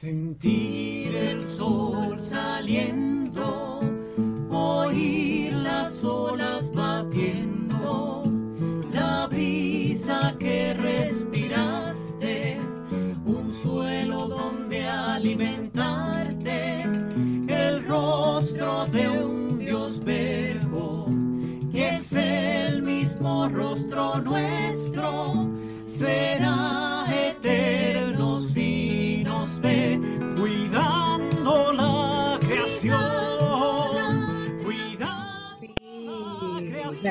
Sentir el sol saliendo, oír las olas batiendo, la brisa que respiraste, un suelo donde alimentarte, el rostro de un Dios verbo, que es el mismo rostro nuestro, será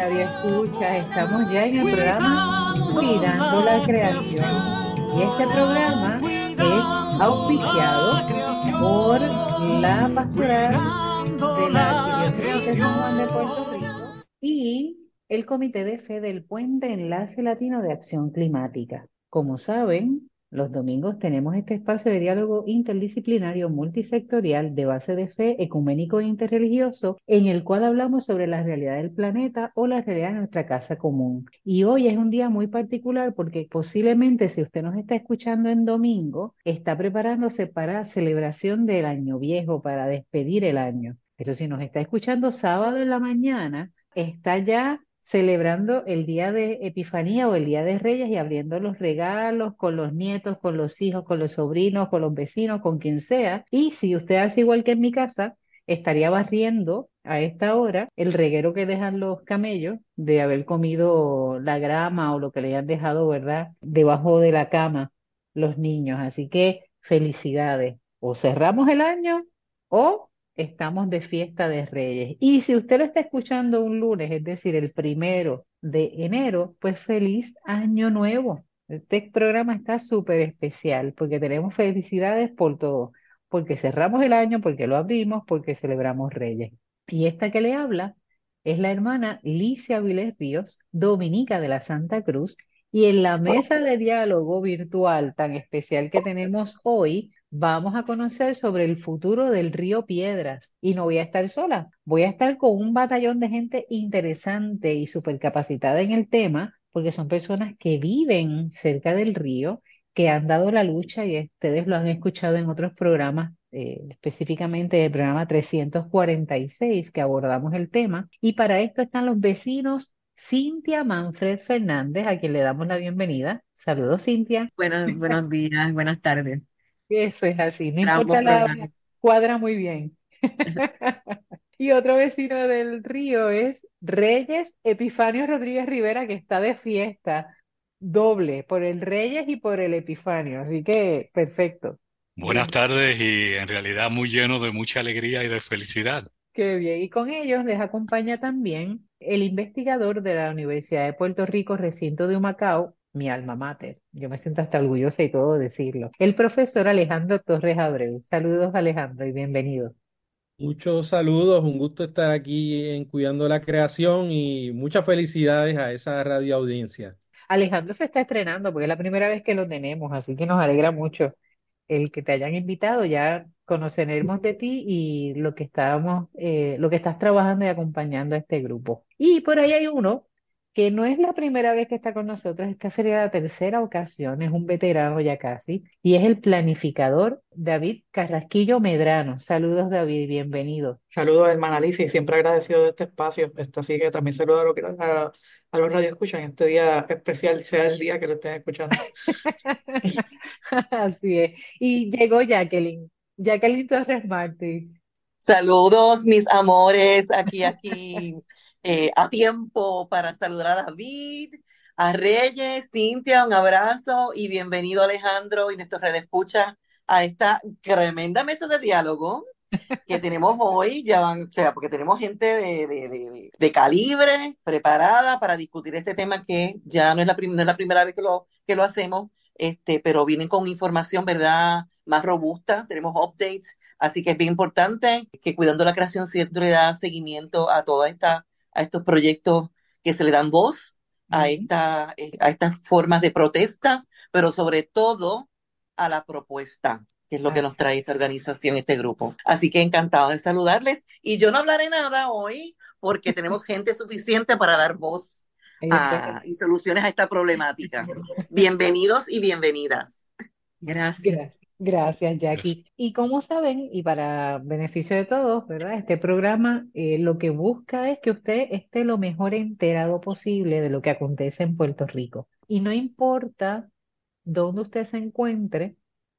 Radio Escucha, estamos ya en el programa Cuidando la Creación. Y este programa es auspiciado por la pastoral de la Arquidiócesis de Puerto Rico y el Comité de Fe del Puente Enlace Latino de Acción Climática. Como saben, los domingos tenemos este espacio de diálogo interdisciplinario multisectorial de base de fe ecuménico e interreligioso en el cual hablamos sobre la realidad del planeta o la realidad de nuestra casa común. Y hoy es un día muy particular porque posiblemente si usted nos está escuchando en domingo, está preparándose para celebración del año viejo, para despedir el año. Pero si nos está escuchando sábado en la mañana, está ya celebrando el día de Epifanía o el día de Reyes y abriendo los regalos con los nietos, con los hijos, con los sobrinos, con los vecinos, con quien sea. Y si usted hace igual que en mi casa, estaría barriendo a esta hora el reguero que dejan los camellos de haber comido la grama o lo que le hayan dejado, ¿verdad?, debajo de la cama los niños. Así que felicidades. O cerramos el año o estamos de fiesta de Reyes. Y si usted lo está escuchando un lunes, es decir, el primero de enero, pues feliz año nuevo. Este programa está súper especial porque tenemos felicidades por todo, porque cerramos el año, porque lo abrimos, porque celebramos Reyes. Y esta que le habla es la hermana Licia Viles Ríos, dominica de la Santa Cruz, y en la mesa de diálogo virtual tan especial que tenemos hoy, vamos a conocer sobre el futuro del río Piedras. Y no voy a estar sola, voy a estar con un batallón de gente interesante y súper capacitada en el tema, porque son personas que viven cerca del río, que han dado la lucha y ustedes lo han escuchado en otros programas, eh, específicamente el programa 346 que abordamos el tema. Y para esto están los vecinos Cintia Manfred Fernández, a quien le damos la bienvenida. Saludos, Cintia. Buenos, buenos días, buenas tardes. Eso es así, no Gran importa la cuadra muy bien. Y otro vecino del río es Reyes Epifanio Rodríguez Rivera, que está de fiesta doble por el Reyes y por el Epifanio. Así que perfecto. Buenas tardes y en realidad muy lleno de mucha alegría y de felicidad. Qué bien. Y con ellos les acompaña también el investigador de la Universidad de Puerto Rico, recinto de Humacao, mi alma mater. Yo me siento hasta orgullosa y todo decirlo. El profesor Alejandro Torres Abreu. Saludos, Alejandro, y bienvenido. Muchos saludos, un gusto estar aquí en Cuidando la Creación y muchas felicidades a esa radio audiencia. Alejandro se está estrenando porque es la primera vez que lo tenemos, así que nos alegra mucho el que te hayan invitado. Ya conoceremos de ti y lo que estábamos, eh, lo que estás trabajando y acompañando a este grupo. Y por ahí hay uno que no es la primera vez que está con nosotros, esta sería la tercera ocasión, es un veterano ya casi, y es el planificador David Carrasquillo Medrano. Saludos, David, bienvenido. Saludos, hermana Alicia, y siempre agradecido de este espacio. Esto así que también saludo a, lo que- a, a los radioescuchas en este día especial, sea el día que lo estén escuchando. Así es. Y llegó Jacqueline, Jacqueline Torres Martí. Saludos, mis amores, aquí, aquí, eh, a tiempo para saludar a David, a Reyes, Cintia, un abrazo y bienvenido Alejandro y nuestros redes escucha a esta tremenda mesa de diálogo que tenemos hoy, ya van, o sea, porque tenemos gente de, de, de, de calibre preparada para discutir este tema que ya no es la, no es la primera vez que lo, que lo hacemos, este, pero vienen con información, ¿verdad? Más robusta, tenemos updates, así que es bien importante que Cuidando la Creación siempre da seguimiento a toda esta, a estos proyectos que se le dan voz, a esta, eh, a estas formas de protesta, pero sobre todo a la propuesta, que es lo que nos trae esta organización, este grupo. Así que encantado de saludarles. Y yo no hablaré nada hoy porque tenemos gente suficiente para dar voz a- es. y soluciones a esta problemática. Bienvenidos y bienvenidas. Gracias. Gra- Gracias. Jackie. Y como saben, y para beneficio de todos, ¿verdad? Este programa eh, lo que busca es que usted esté lo mejor enterado posible de lo que acontece en Puerto Rico. Y no importa dónde usted se encuentre,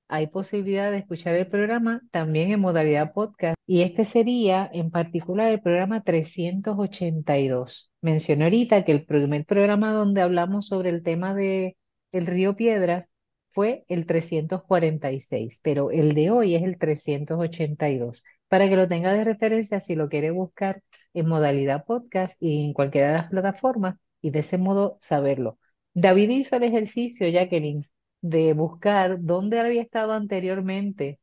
hay posibilidad de escuchar el programa también en modalidad podcast. Y este sería en particular el programa 382. Mencioné ahorita que el primer programa donde hablamos sobre el tema de el río Piedras fue el 346, pero el de hoy es el 382. Para que lo tenga de referencia si lo quiere buscar en modalidad podcast y en cualquiera de las plataformas y de ese modo saberlo. David hizo el ejercicio, Jacqueline, de buscar dónde había estado anteriormente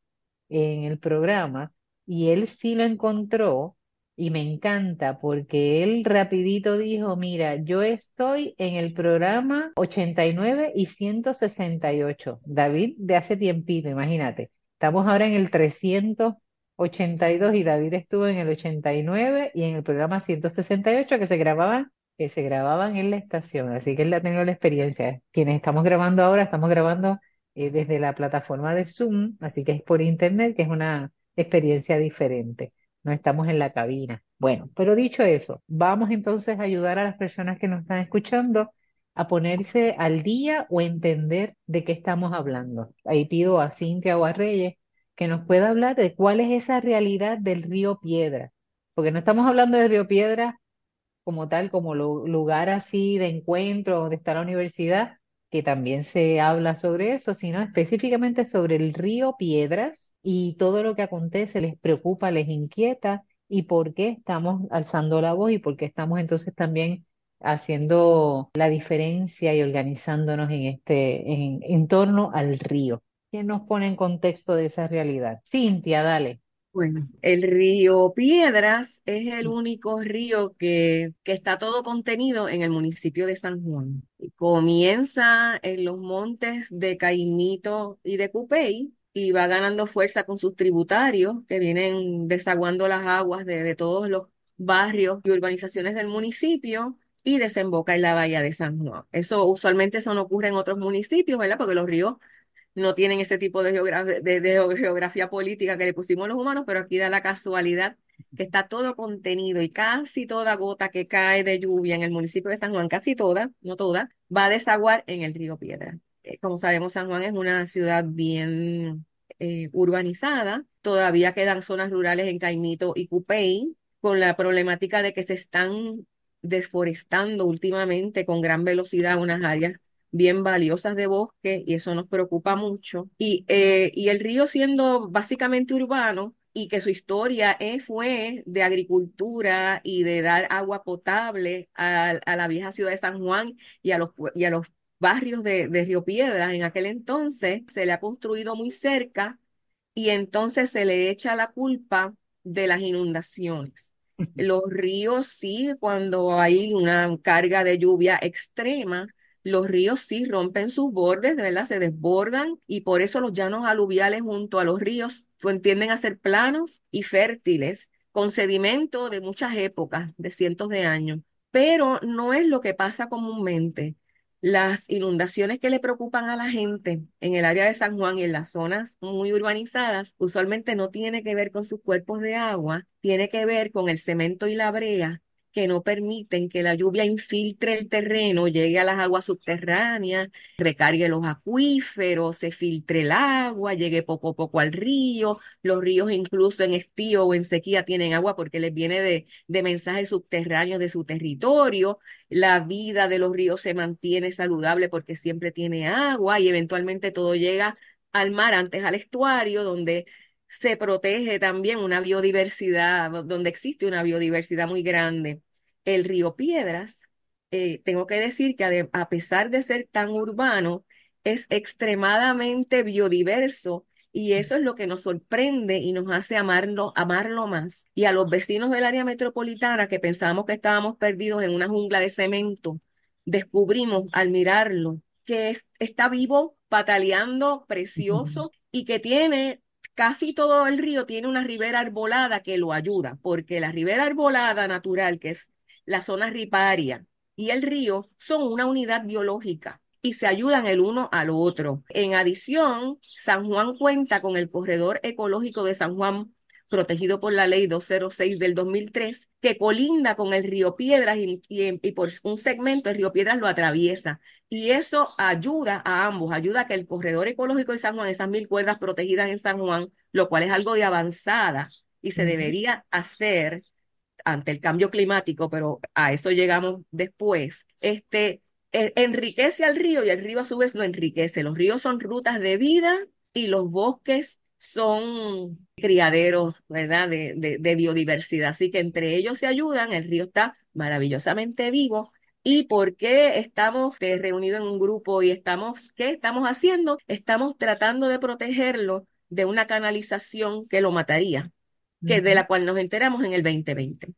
en el programa y él sí lo encontró y me encanta porque él rapidito dijo, mira, yo estoy en el programa 89 y 168. David de hace tiempito, imagínate. Estamos ahora en el 382 y David estuvo en el 89 y en el programa 168 que se grababan que se grababan en la estación, así que él ha tenido la experiencia. Quienes estamos grabando ahora, estamos grabando eh, desde la plataforma de Zoom, así que es por internet, que es una experiencia diferente. No estamos en la cabina. Bueno, pero dicho eso, vamos entonces a ayudar a las personas que nos están escuchando a ponerse al día o entender de qué estamos hablando. Ahí pido a Cintia o a que nos pueda hablar de cuál es esa realidad del río Piedra, porque no estamos hablando del río Piedra como tal, como lu- lugar así de encuentro donde está la universidad, que también se habla sobre eso, sino específicamente sobre el río Piedras y todo lo que acontece les preocupa, les inquieta y por qué estamos alzando la voz y por qué estamos entonces también haciendo la diferencia y organizándonos en este, en, torno al río. ¿Quién nos pone en contexto de esa realidad? Cintia, dale. Bueno, el río Piedras es el único río que, que está todo contenido en el municipio de San Juan. Comienza en los montes de Caimito y de Cupey y va ganando fuerza con sus tributarios que vienen desaguando las aguas de, de todos los barrios y urbanizaciones del municipio y desemboca en la bahía de San Juan. Eso usualmente eso no ocurre en otros municipios, ¿verdad? Porque los ríos no tienen ese tipo de, geogra- de, de geografía política que le pusimos los humanos, pero aquí da la casualidad que está todo contenido y casi toda gota que cae de lluvia en el municipio de San Juan, casi toda, no toda, va a desaguar en el río Piedra. Eh, como sabemos, San Juan es una ciudad bien eh, urbanizada, todavía quedan zonas rurales en Caimito y Cupey, con la problemática de que se están desforestando últimamente con gran velocidad unas áreas bien valiosas de bosque y eso nos preocupa mucho. Y, eh, y el río siendo básicamente urbano y que su historia eh, fue de agricultura y de dar agua potable a, a la vieja ciudad de San Juan y a los, y a los barrios de, de Río Piedras, en aquel entonces se le ha construido muy cerca y entonces se le echa la culpa de las inundaciones. Los ríos sí, cuando hay una carga de lluvia extrema, los ríos sí rompen sus bordes, de verdad, se desbordan y por eso los llanos aluviales junto a los ríos pues, tienden a ser planos y fértiles, con sedimento de muchas épocas, de cientos de años. Pero no es lo que pasa comúnmente. Las inundaciones que le preocupan a la gente en el área de San Juan y en las zonas muy urbanizadas, usualmente no tiene que ver con sus cuerpos de agua, tiene que ver con el cemento y la brea que no permiten que la lluvia infiltre el terreno, llegue a las aguas subterráneas, recargue los acuíferos, se filtre el agua, llegue poco a poco al río. Los ríos incluso en estío o en sequía tienen agua porque les viene de, de mensajes subterráneos de su territorio la vida de los ríos se mantiene saludable porque siempre tiene agua y eventualmente todo llega al mar, antes al estuario, donde se protege también una biodiversidad, donde existe una biodiversidad muy grande. El río Piedras, eh, tengo que decir que a pesar de ser tan urbano, es extremadamente biodiverso y eso es lo que nos sorprende y nos hace amarlo, amarlo más. Y a los vecinos del área metropolitana que pensábamos que estábamos perdidos en una jungla de cemento, descubrimos al mirarlo que es- está vivo, pataleando, precioso y que tiene casi todo el río, tiene una ribera arbolada que lo ayuda, porque la ribera arbolada natural, que es la zona riparia, y el río son una unidad biológica y se ayudan el uno al otro. En adición, San Juan cuenta con el corredor ecológico de San Juan protegido por la ley 206 del 2003, que colinda con el río Piedras y, y, por un segmento el río Piedras lo atraviesa. Y eso ayuda a ambos, ayuda a que el corredor ecológico de San Juan, esas mil cuerdas protegidas en San Juan, lo cual es algo de avanzada y se debería hacer ante el cambio climático, pero a eso llegamos después, este, e, enriquece al río y el río a su vez lo enriquece. Los ríos son rutas de vida y los bosques son criaderos, ¿verdad?, de, de, biodiversidad. Así que entre ellos se ayudan, el río está maravillosamente vivo. ¿Y por qué estamos eh, reunidos en un grupo y estamos, qué estamos haciendo? Estamos tratando de protegerlo de una canalización que lo mataría que de la cual nos enteramos en el 2020.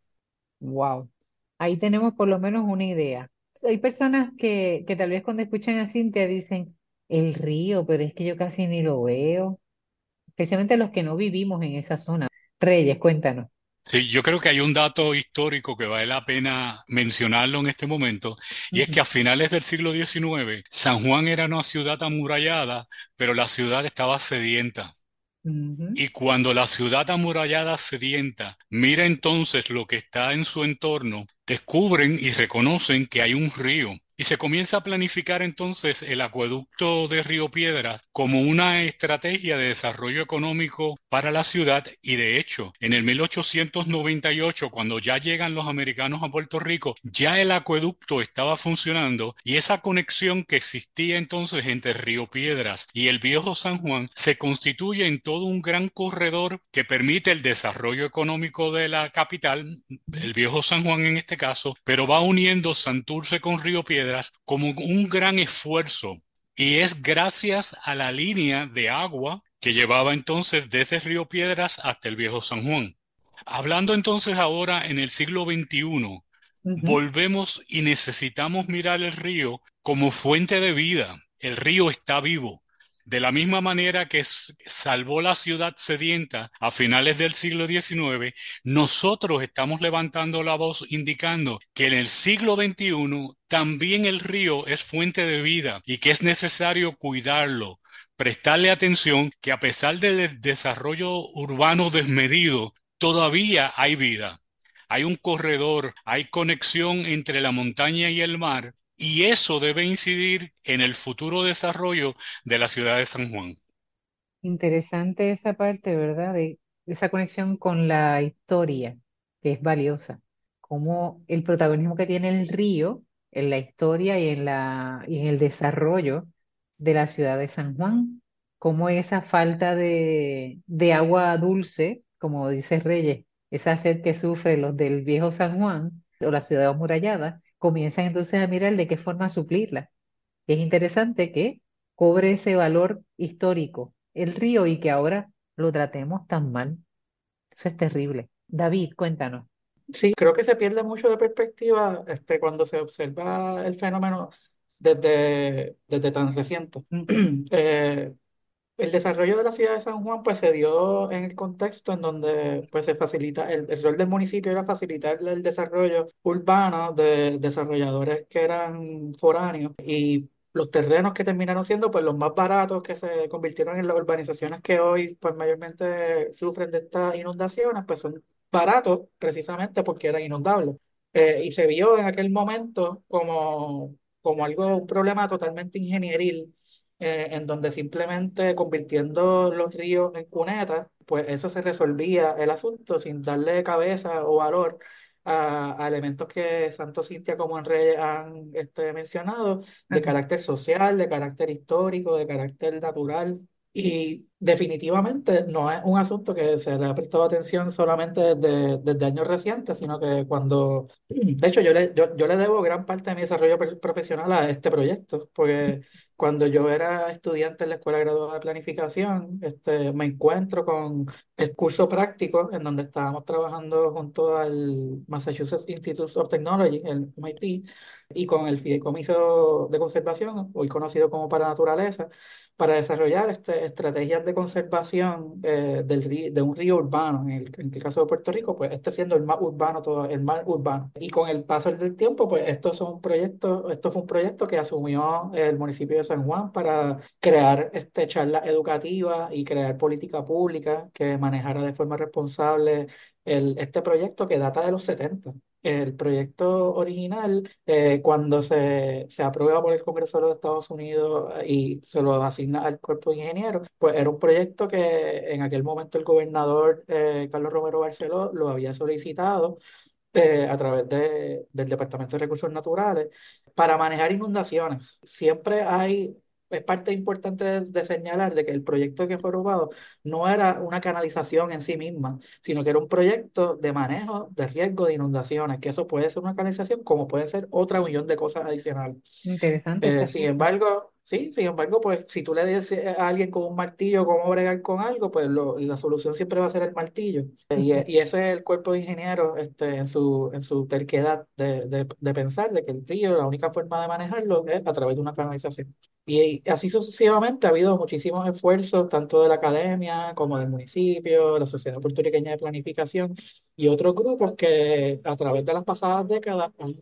Wow. Ahí tenemos por lo menos una idea. Hay personas que, que tal vez cuando escuchan a Cintia dicen, el río, pero es que yo casi ni lo veo, especialmente los que no vivimos en esa zona. Reyes, cuéntanos. Sí, yo creo que hay un dato histórico que vale la pena mencionarlo en este momento, y es que a finales del siglo XIX, San Juan era una ciudad amurallada, pero la ciudad estaba sedienta. Y cuando la ciudad amurallada sedienta mira entonces lo que está en su entorno, descubren y reconocen que hay un río y se comienza a planificar entonces el acueducto de Río Piedras como una estrategia de desarrollo económico para la ciudad. Y de hecho, en el 1898, cuando ya llegan los americanos a Puerto Rico, ya el acueducto estaba funcionando y esa conexión que existía entonces entre Río Piedras y el viejo San Juan se constituye en todo un gran corredor que permite el desarrollo económico de la capital, el viejo San Juan en este caso, pero va uniendo Santurce con Río Piedras como un gran esfuerzo y es gracias a la línea de agua que llevaba entonces desde Río Piedras hasta el viejo San Juan. Hablando entonces ahora en el siglo XXI, volvemos y necesitamos mirar el río como fuente de vida. El río está vivo. De la misma manera que salvó la ciudad sedienta a finales del siglo XIX, nosotros estamos levantando la voz indicando que en el siglo XXI también el río es fuente de vida y que es necesario cuidarlo, prestarle atención que a pesar del desarrollo urbano desmedido, todavía hay vida. Hay un corredor, hay conexión entre la montaña y el mar y eso debe incidir en el futuro desarrollo de la ciudad de San Juan. Interesante esa parte, ¿verdad? Esa conexión con la historia, que es valiosa. Como el protagonismo que tiene el río en la historia y en, la, y en el desarrollo de la ciudad de San Juan. Como esa falta de, de agua dulce, como dice Reyes, esa sed que sufren los del viejo San Juan o la ciudad amurallada, comienzan entonces a mirar de qué forma suplirla. Es interesante que cobre ese valor histórico el río y que ahora lo tratemos tan mal. Eso es terrible. David, cuéntanos. Sí, creo que se pierde mucho de perspectiva este, cuando se observa el fenómeno desde, desde tan reciente. Eh, el desarrollo de la ciudad de San Juan pues se dio en el contexto en donde pues se facilita, el, el rol del municipio era facilitar el desarrollo urbano de desarrolladores que eran foráneos y los terrenos que terminaron siendo pues los más baratos que se convirtieron en las urbanizaciones que hoy pues mayormente sufren de estas inundaciones pues son baratos precisamente porque eran inundables. Eh, y se vio en aquel momento como, como algo, un problema totalmente ingenieril eh, en donde simplemente convirtiendo los ríos en cunetas, pues eso se resolvía el asunto sin darle cabeza o valor a, elementos que tanto Cintia como Enrique han este, mencionado, de carácter social, de carácter histórico, de carácter natural. Y definitivamente no es un asunto que se le ha prestado atención solamente desde, desde años recientes, sino que cuando, de hecho yo le, yo, yo le debo gran parte de mi desarrollo profesional a este proyecto, porque cuando yo era estudiante en la Escuela Graduada de Planificación, este, me encuentro con el curso práctico en donde estábamos trabajando junto al Massachusetts Institute of Technology, el MIT, y con el Fideicomiso de Conservación, hoy conocido como Para Naturaleza, para desarrollar este, estrategias de conservación eh, del río, de un río urbano, en el, en el caso de Puerto Rico, pues este siendo el más urbano, todo, el más urbano. Y con el paso del tiempo, pues estos son proyectos, esto fue un proyecto que asumió el municipio de San Juan para crear este, charlas educativas y crear política pública que manejara de forma responsable el, este proyecto que data de los 70. El proyecto original, eh, cuando se, se aprueba por el Congreso de los Estados Unidos eh, y se lo asigna al cuerpo de ingenieros, pues era un proyecto que en aquel momento el gobernador eh, Carlos Romero Barceló lo había solicitado a través de, del Departamento de Recursos Naturales para manejar inundaciones. Siempre hay es parte importante de, señalar de que el proyecto que fue robado no era una canalización en sí misma, sino que era un proyecto de manejo de riesgo de inundaciones, que eso puede ser una canalización como puede ser otra millón de cosas adicionales. Interesante. Eh, sin embargo, sí, sin embargo, pues si tú le dices a alguien con un martillo cómo bregar con algo, pues lo, la solución siempre va a ser el martillo. Y, y, ese es el cuerpo de ingenieros este, en su, en su terquedad de, de, de pensar de que el río, la única forma de manejarlo es a través de una canalización. Y así sucesivamente ha habido muchísimos esfuerzos, tanto de la academia como del municipio, la Sociedad Puertorriqueña de Planificación y otros grupos que a través de las pasadas décadas han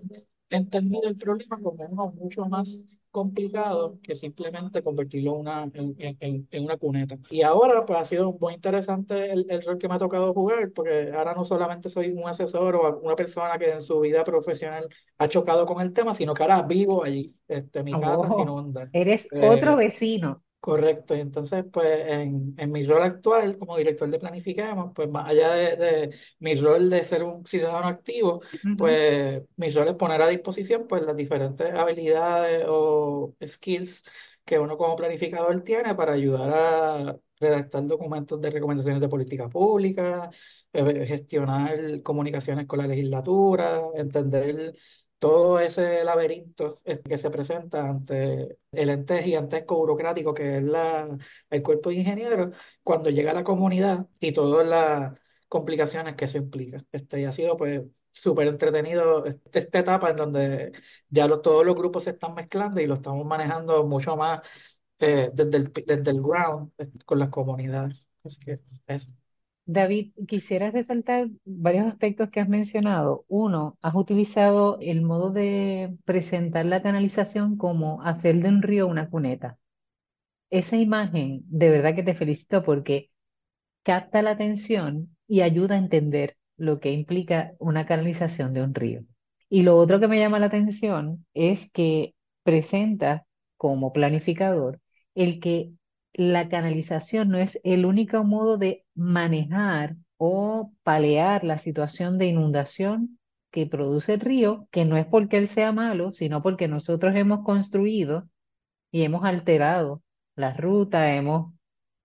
entendido el problema como uno mucho más complicado que simplemente convertirlo una, en, en, en, una cuneta. Y ahora pues ha sido muy interesante el, el, rol que me ha tocado jugar, porque ahora no solamente soy un asesor o una persona que en su vida profesional ha chocado con el tema, sino que ahora vivo allí, este, mi casa sin onda. Eres eh, otro vecino. Correcto, y entonces pues en, en, mi rol actual como director de Planifiquemos, pues más allá de, de mi rol de ser un ciudadano activo, pues mi rol es poner a disposición pues las diferentes habilidades o skills que uno como planificador tiene para ayudar a redactar documentos de recomendaciones de política pública, eh, gestionar comunicaciones con la legislatura, entender todo ese laberinto que se presenta ante el ente gigantesco burocrático que es la, el cuerpo de ingenieros, cuando llega la comunidad y todas las complicaciones que eso implica. Este, y ha sido pues súper entretenido esta etapa en donde ya todos los grupos se están mezclando y lo estamos manejando mucho más eh, desde, el, desde el ground eh, con las comunidades. Así que eso. David, quisiera resaltar varios aspectos que has mencionado. Uno, has utilizado el modo de presentar la canalización como hacer de un río una cuneta. Esa imagen, de verdad que te felicito porque capta la atención y ayuda a entender lo que implica una canalización de un río. Y lo otro que me llama la atención es que presenta como planificador el que la canalización no es el único modo de manejar o palear la situación de inundación que produce el río, que no es porque él sea malo, sino porque nosotros hemos construido y hemos alterado la ruta, hemos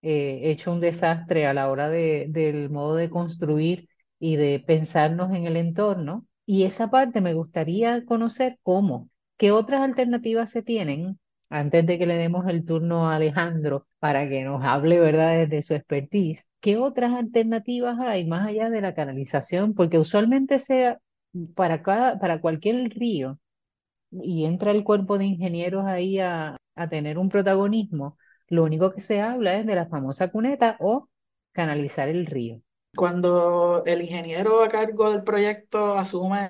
eh, hecho un desastre a la hora de, del modo de construir y de pensarnos en el entorno. Y esa parte me gustaría conocer cómo, qué otras alternativas se tienen antes de que le demos el turno a Alejandro para que nos hable, ¿verdad?, desde su expertise, ¿qué otras alternativas hay más allá de la canalización? Porque usualmente sea para, cada, para cualquier río, y entra el cuerpo de ingenieros ahí a, a tener un protagonismo, lo único que se habla es de la famosa cuneta o canalizar el río. Cuando el ingeniero a cargo del proyecto asume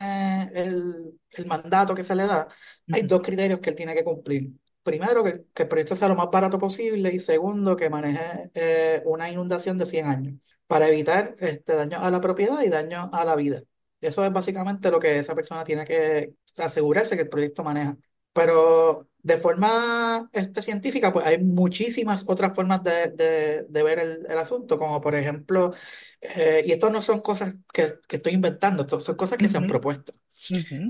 el, el mandato que se le da, hay dos criterios que él tiene que cumplir primero, que, que, el proyecto sea lo más barato posible y segundo, que maneje eh, una inundación de 100 años para evitar este, daño a la propiedad y daño a la vida. Eso es básicamente lo que esa persona tiene que asegurarse que el proyecto maneja. Pero de forma este, científica, pues hay muchísimas otras formas de, de, de ver el, el, asunto, como por ejemplo, eh, y esto no son cosas que, que estoy inventando, esto son cosas que uh -huh. se han propuesto.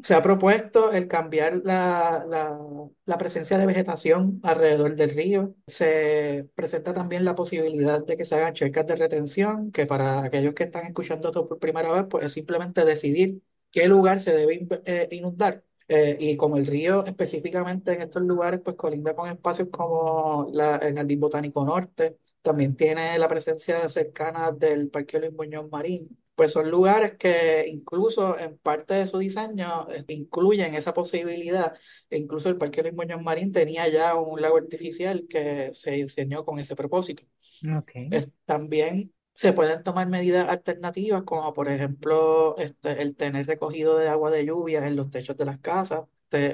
Se ha propuesto el cambiar la, la, la, presencia de vegetación alrededor del río. Se presenta también la posibilidad de que se hagan cercas de retención, que para aquellos que están escuchando esto por primera vez, pues es simplemente decidir qué lugar se debe eh, inundar. Eh, y como el río específicamente en estos lugares, pues colinda con espacios como la, el Jardín Botánico Norte, también tiene la presencia cercana del Parque Luis Muñoz Marín pues son lugares que incluso en parte de su diseño eh, incluyen esa posibilidad. E incluso el Parque Luis Muñoz Marín tenía ya un lago artificial que se diseñó con ese propósito. Es- también se pueden tomar medidas alternativas, como por ejemplo este, el tener recogido de agua de lluvia en los techos de las casas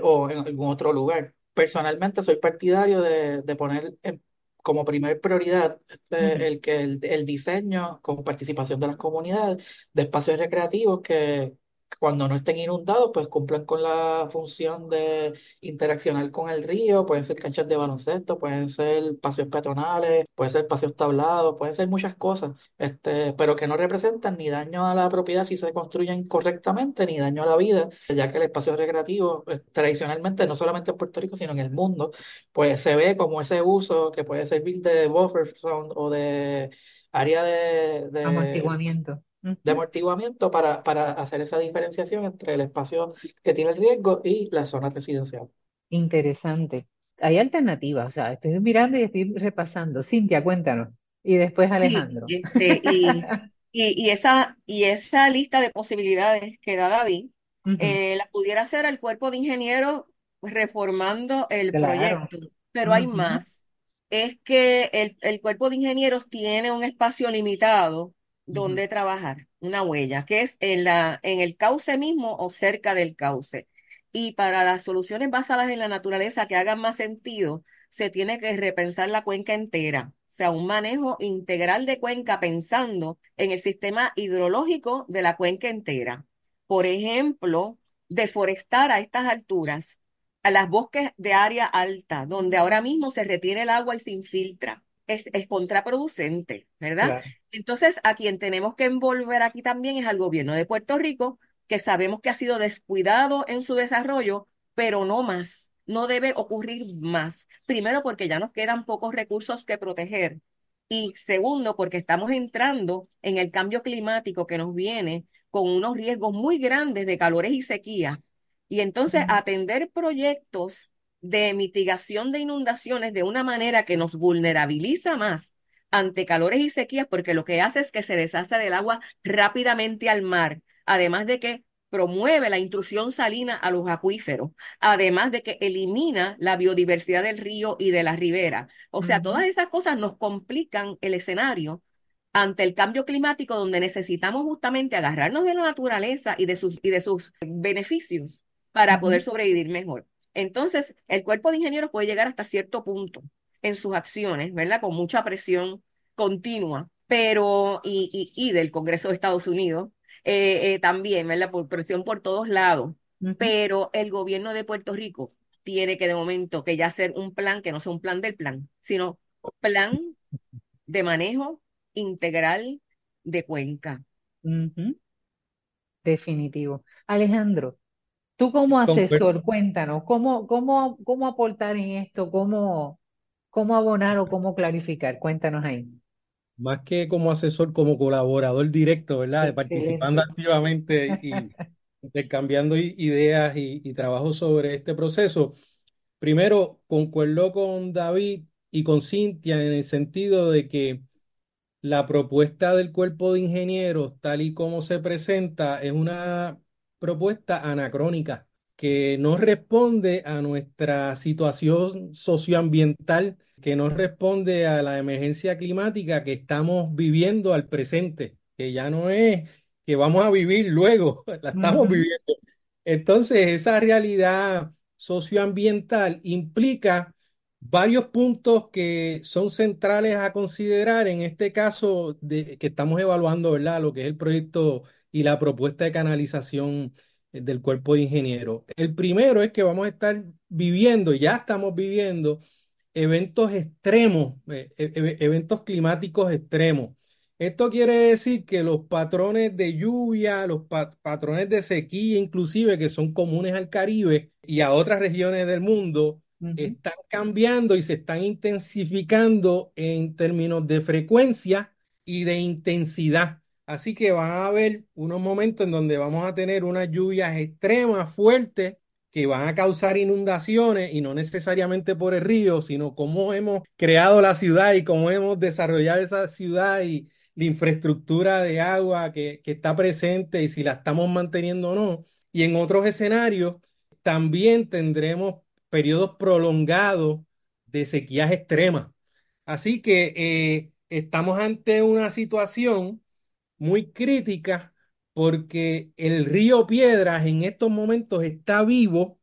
o en algún otro lugar. Personalmente soy partidario de, de poner en- como primer prioridad este, el que el, el diseño con participación de las comunidades de espacios recreativos que cuando no estén inundados, pues cumplan con la función de interaccionar con el río, pueden ser canchas de baloncesto, pueden ser paseos peatonales, pueden ser paseos tablados, pueden ser muchas cosas, este, pero que no representan ni daño a la propiedad si se construyen correctamente, ni daño a la vida, ya que el espacio recreativo, eh, tradicionalmente, no solamente en Puerto Rico, sino en el mundo, pues se ve como ese uso que puede servir de buffer zone o de área de, de Amortiguamiento. De amortiguamiento para, para hacer esa diferenciación entre el espacio que tiene el riesgo y la zona residencial. Interesante. Hay alternativas, o sea, estoy mirando y estoy repasando. Cintia, cuéntanos. Y después Sí, Alejandro. este, y, y, y esa, y esa lista de posibilidades que da David, eh, la pudiera hacer el cuerpo de ingenieros reformando el Claro. proyecto, pero hay Ujú. más. Es que el, el cuerpo de ingenieros tiene un espacio limitado Donde trabajar, una huella, que es en la, en el cauce mismo o cerca del cauce. Y para las soluciones basadas en la naturaleza que hagan más sentido, se tiene que repensar la cuenca entera, o sea, un manejo integral de cuenca pensando en el sistema hidrológico de la cuenca entera. Por ejemplo, deforestar a estas alturas a las bosques de área alta, donde ahora mismo se retiene el agua y se infiltra. Es, es contraproducente, ¿verdad? Claro. Entonces, a quien tenemos que envolver aquí también es al gobierno de Puerto Rico, que sabemos que ha sido descuidado en su desarrollo, pero no más. No debe ocurrir más. Primero, porque ya nos quedan pocos recursos que proteger. Y segundo, porque estamos entrando en el cambio climático que nos viene con unos riesgos muy grandes de calores y sequías. Y entonces atender proyectos de mitigación de inundaciones de una manera que nos vulnerabiliza más ante calores y sequías, porque lo que hace es que se deshace del agua rápidamente al mar, además de que promueve la intrusión salina a los acuíferos, además de que elimina la biodiversidad del río y de la ribera. O sea, todas esas cosas nos complican el escenario ante el cambio climático, donde necesitamos justamente agarrarnos de la naturaleza y de sus, y de sus beneficios para poder sobrevivir mejor. Entonces, el cuerpo de ingenieros puede llegar hasta cierto punto en sus acciones, ¿verdad? Con mucha presión continua, pero, y, y, y del Congreso de Estados Unidos, eh, eh, también, ¿verdad? Por presión por todos lados, pero el gobierno de Puerto Rico tiene que de momento que ya hacer un plan que no sea un plan del plan, sino plan de manejo integral de cuenca. Definitivo. Alejandro, tú como Concuerdo. asesor, cuéntanos, ¿cómo, cómo, cómo aportar en esto? ¿Cómo, cómo abonar o cómo clarificar? Cuéntanos ahí. Más que como asesor, como colaborador directo, ¿verdad? De participando Excelente. activamente y intercambiando ideas y, y trabajo sobre este proceso. Primero, concuerdo con David y con Cintia en el sentido de que la propuesta del cuerpo de ingenieros, tal y como se presenta, es una propuesta anacrónica que no responde a nuestra situación socioambiental, que no responde a la emergencia climática que estamos viviendo al presente, que ya no es que vamos a vivir luego, la estamos viviendo. Entonces, esa realidad socioambiental implica varios puntos que son centrales a considerar en este caso de, que estamos evaluando, ¿verdad? Lo que es el proyecto y la propuesta de canalización del cuerpo de ingenieros. El primero es que vamos a estar viviendo, ya estamos viviendo eventos extremos, eh, e- e- eventos climáticos extremos. Esto quiere decir que los patrones de lluvia, los pa- patrones de sequía, inclusive que son comunes al Caribe y a otras regiones del mundo, están cambiando y se están intensificando en términos de frecuencia y de intensidad. Así que van a haber unos momentos en donde vamos a tener unas lluvias extremas, fuertes, que van a causar inundaciones y no necesariamente por el río, sino cómo hemos creado la ciudad y cómo hemos desarrollado esa ciudad y la infraestructura de agua que, está presente y si la estamos manteniendo o no. Y en otros escenarios también tendremos periodos prolongados de sequías extremas. Así que eh, estamos ante una situación muy crítica porque el río Piedras en estos momentos está vivo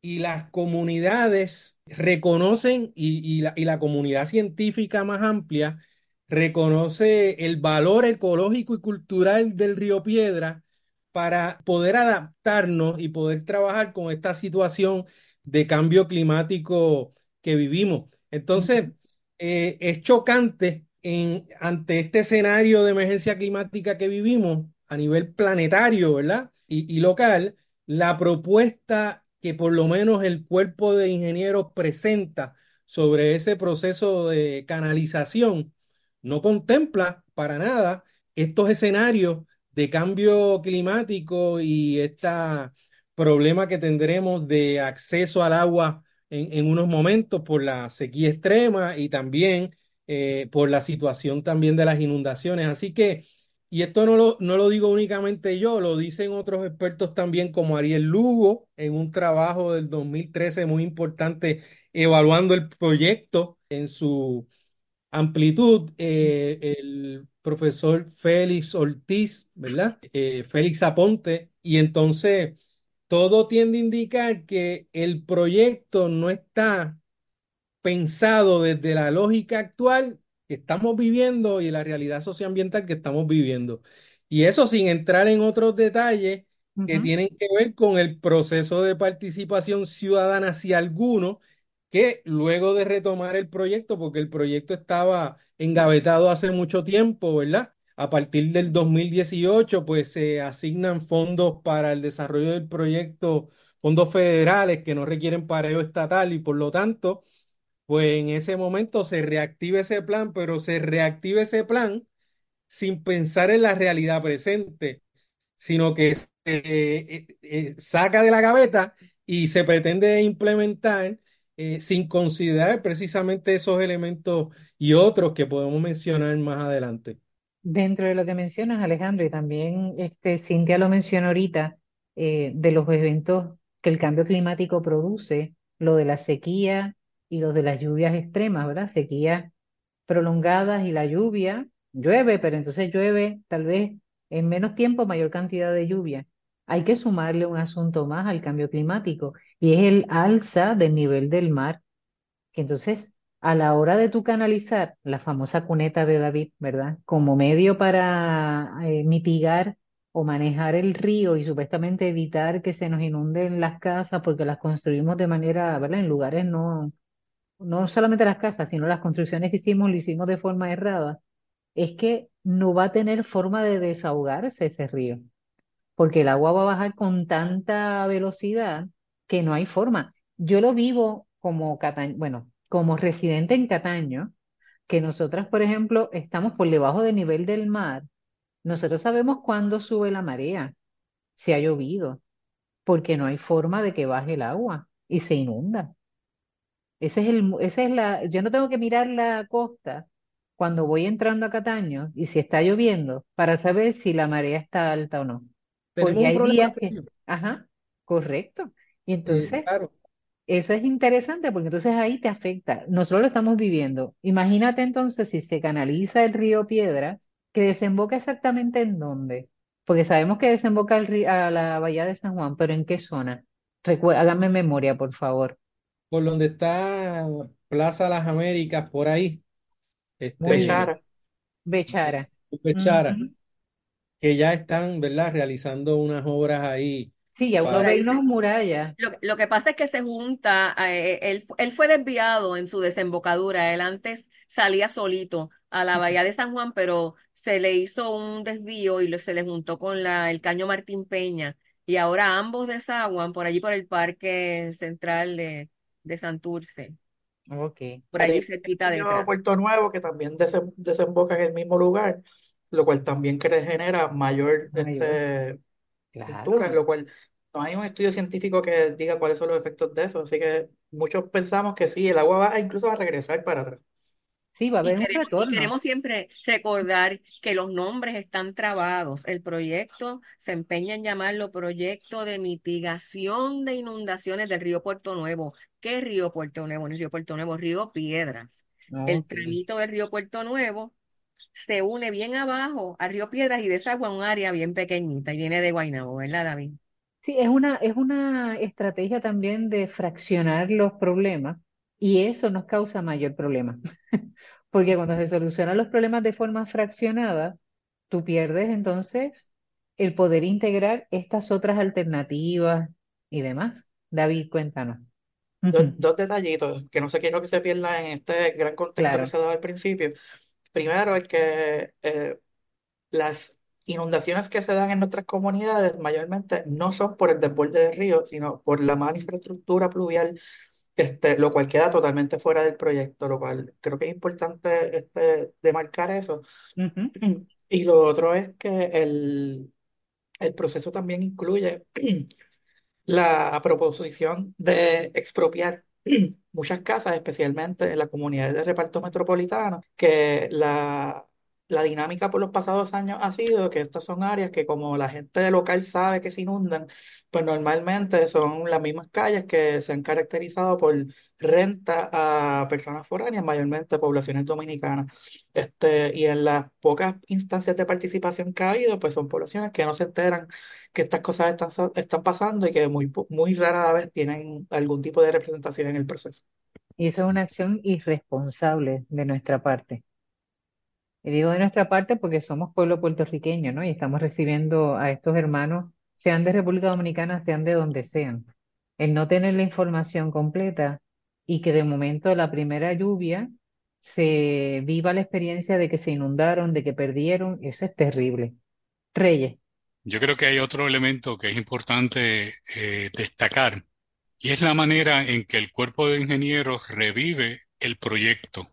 y las comunidades reconocen y, la, y la comunidad científica más amplia reconoce el valor ecológico y cultural del río Piedra para poder adaptarnos y poder trabajar con esta situación de cambio climático que vivimos. Entonces, eh, es chocante en, ante este escenario de emergencia climática que vivimos a nivel planetario, ¿verdad? Y, local, la propuesta que por lo menos el cuerpo de ingenieros presenta sobre ese proceso de canalización no contempla para nada estos escenarios de cambio climático y este problema que tendremos de acceso al agua en unos momentos por la sequía extrema y también eh, por la situación también de las inundaciones. Así que, y esto no lo, no lo digo únicamente yo, lo dicen otros expertos también como Ariel Lugo en un trabajo del 2013 muy importante evaluando el proyecto en su amplitud, eh, el profesor Félix Ortiz, ¿verdad? Eh, Félix Aponte, y entonces todo tiende a indicar que el proyecto no está pensado desde la lógica actual que estamos viviendo y la realidad socioambiental que estamos viviendo. Y eso sin entrar en otros detalles que tienen que ver con el proceso de participación ciudadana, si alguno, que luego de retomar el proyecto, porque el proyecto estaba engavetado hace mucho tiempo, ¿verdad? A partir del 2018, pues se asignan fondos para el desarrollo del proyecto, fondos federales que no requieren pareo estatal y por lo tanto pues en ese momento se reactiva ese plan, pero se reactiva ese plan sin pensar en la realidad presente, sino que se eh, eh, saca de la gaveta y se pretende implementar eh, sin considerar precisamente esos elementos y otros que podemos mencionar más adelante. Dentro de lo que mencionas, Alejandro, y también este, Cintia lo mencionó ahorita, de los eventos que el cambio climático produce, lo de la sequía, y los de las lluvias extremas, ¿verdad? Sequías prolongadas y la lluvia, llueve, pero entonces llueve tal vez en menos tiempo, mayor cantidad de lluvia. Hay que sumarle un asunto más al cambio climático y es el alza del nivel del mar, que entonces a la hora de tu canalizar la famosa cuneta de David, ¿verdad? Como medio para eh, mitigar o manejar el río y supuestamente evitar que se nos inunden las casas porque las construimos de manera, ¿verdad? En lugares no, no solamente las casas, sino las construcciones que hicimos, lo hicimos de forma errada, es que no va a tener forma de desahogarse ese río, porque el agua va a bajar con tanta velocidad que no hay forma. Yo lo vivo como Cataño, bueno, como residente en Cataño, que nosotras, por ejemplo, estamos por debajo del nivel del mar. Nosotros sabemos cuándo sube la marea, si ha llovido, porque no hay forma de que baje el agua y se inunda. Ese es el, ese es la, yo no tengo que mirar la costa cuando voy entrando a Cataño y si está lloviendo para saber si la marea está alta o no. Porque hay días que, ajá, correcto. Y entonces, eso es interesante porque entonces ahí te afecta. Nosotros lo estamos viviendo. Imagínate entonces si se canaliza el río Piedras, que desemboca exactamente en dónde. Porque sabemos que desemboca a la bahía de San Juan, pero ¿en qué zona? háganme memoria, por favor por donde está Plaza Las Américas, por ahí. Este, Bechara. Bechara. Bechara. Que ya están, ¿verdad? Realizando unas obras ahí. Sí, ya uno ve unas murallas. Lo, lo, que pasa es que se junta, eh, él, él fue desviado en su desembocadura. Él antes salía solito a la bahía de San Juan, pero se le hizo un desvío y se le juntó con la, el caño Martín Peña. Y ahora ambos desaguan por allí por el parque central de, de Santurce. Ok. Por allí cerquita de Puerto Nuevo, que también desemboca en el mismo lugar, lo cual también genera mayor, este, lo cual no hay un estudio científico que diga cuáles son los efectos de eso, así que muchos pensamos que sí, el agua va incluso a regresar para atrás. Sí, va a haber un retorno. Y queremos siempre recordar que los nombres están trabados. El proyecto se empeña en llamarlo Proyecto de Mitigación de Inundaciones del Río Puerto Nuevo. ¿Qué río Puerto Nuevo? el río Puerto Nuevo, Río Piedras. El tramito del río Puerto Nuevo se une bien abajo a Río Piedras y desagua un área bien pequeñita y viene de Guaynabo, ¿verdad, David? Sí, es una, es una estrategia también de fraccionar los problemas y eso nos causa mayor problema. Porque cuando se solucionan los problemas de forma fraccionada, tú pierdes entonces el poder integrar estas otras alternativas y demás. David, cuéntanos. Dos, dos detallitos que no sé quiero que se pierdan en este gran contexto que se daba al principio. Primero, el que eh, las inundaciones que se dan en nuestras comunidades mayormente no son por el desborde del río, sino por la mala infraestructura pluvial, este, lo cual queda totalmente fuera del proyecto, lo cual creo que es importante este, demarcar eso. Y lo otro es que el, el proceso también incluye la proposición de expropiar muchas casas, especialmente en las comunidades de reparto metropolitano, que la, la dinámica por los pasados años ha sido que estas son áreas que como la gente local sabe que se inundan, pues normalmente son las mismas calles que se han caracterizado por renta a personas foráneas, mayormente poblaciones dominicanas. Este, y en las pocas instancias de participación que ha habido, pues son poblaciones que no se enteran que estas cosas están, están pasando y que muy, muy rara vez tienen algún tipo de representación en el proceso. Y eso es una acción irresponsable de nuestra parte. Y digo de nuestra parte porque somos pueblo puertorriqueño, ¿no? Y estamos recibiendo a estos hermanos, sean de República Dominicana, sean de donde sean. El no tener la información completa y que de momento la primera lluvia se viva la experiencia de que se inundaron, de que perdieron, eso es terrible. Reyes. Yo creo que hay otro elemento que es importante eh, destacar y es la manera en que el cuerpo de ingenieros revive el proyecto.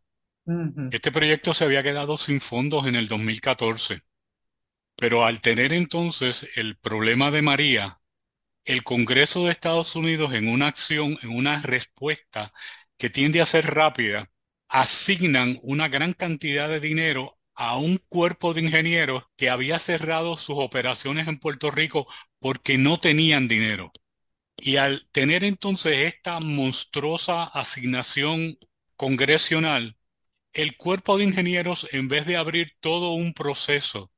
Este proyecto se había quedado sin fondos en el 2014, pero al tener entonces el problema de María, el Congreso de Estados Unidos en una acción, en una respuesta que tiende a ser rápida, asignan una gran cantidad de dinero a un cuerpo de ingenieros que había cerrado sus operaciones en Puerto Rico porque no tenían dinero. Y al tener entonces esta monstruosa asignación congresional, el cuerpo de ingenieros, en vez de abrir todo un proceso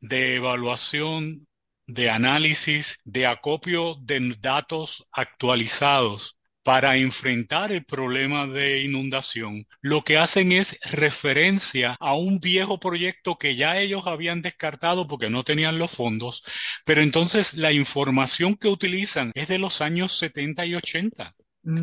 de evaluación, de análisis, de acopio de datos actualizados para enfrentar el problema de inundación, lo que hacen es referencia a un viejo proyecto que ya ellos habían descartado porque no tenían los fondos, pero entonces la información que utilizan es de los años 70 y 80.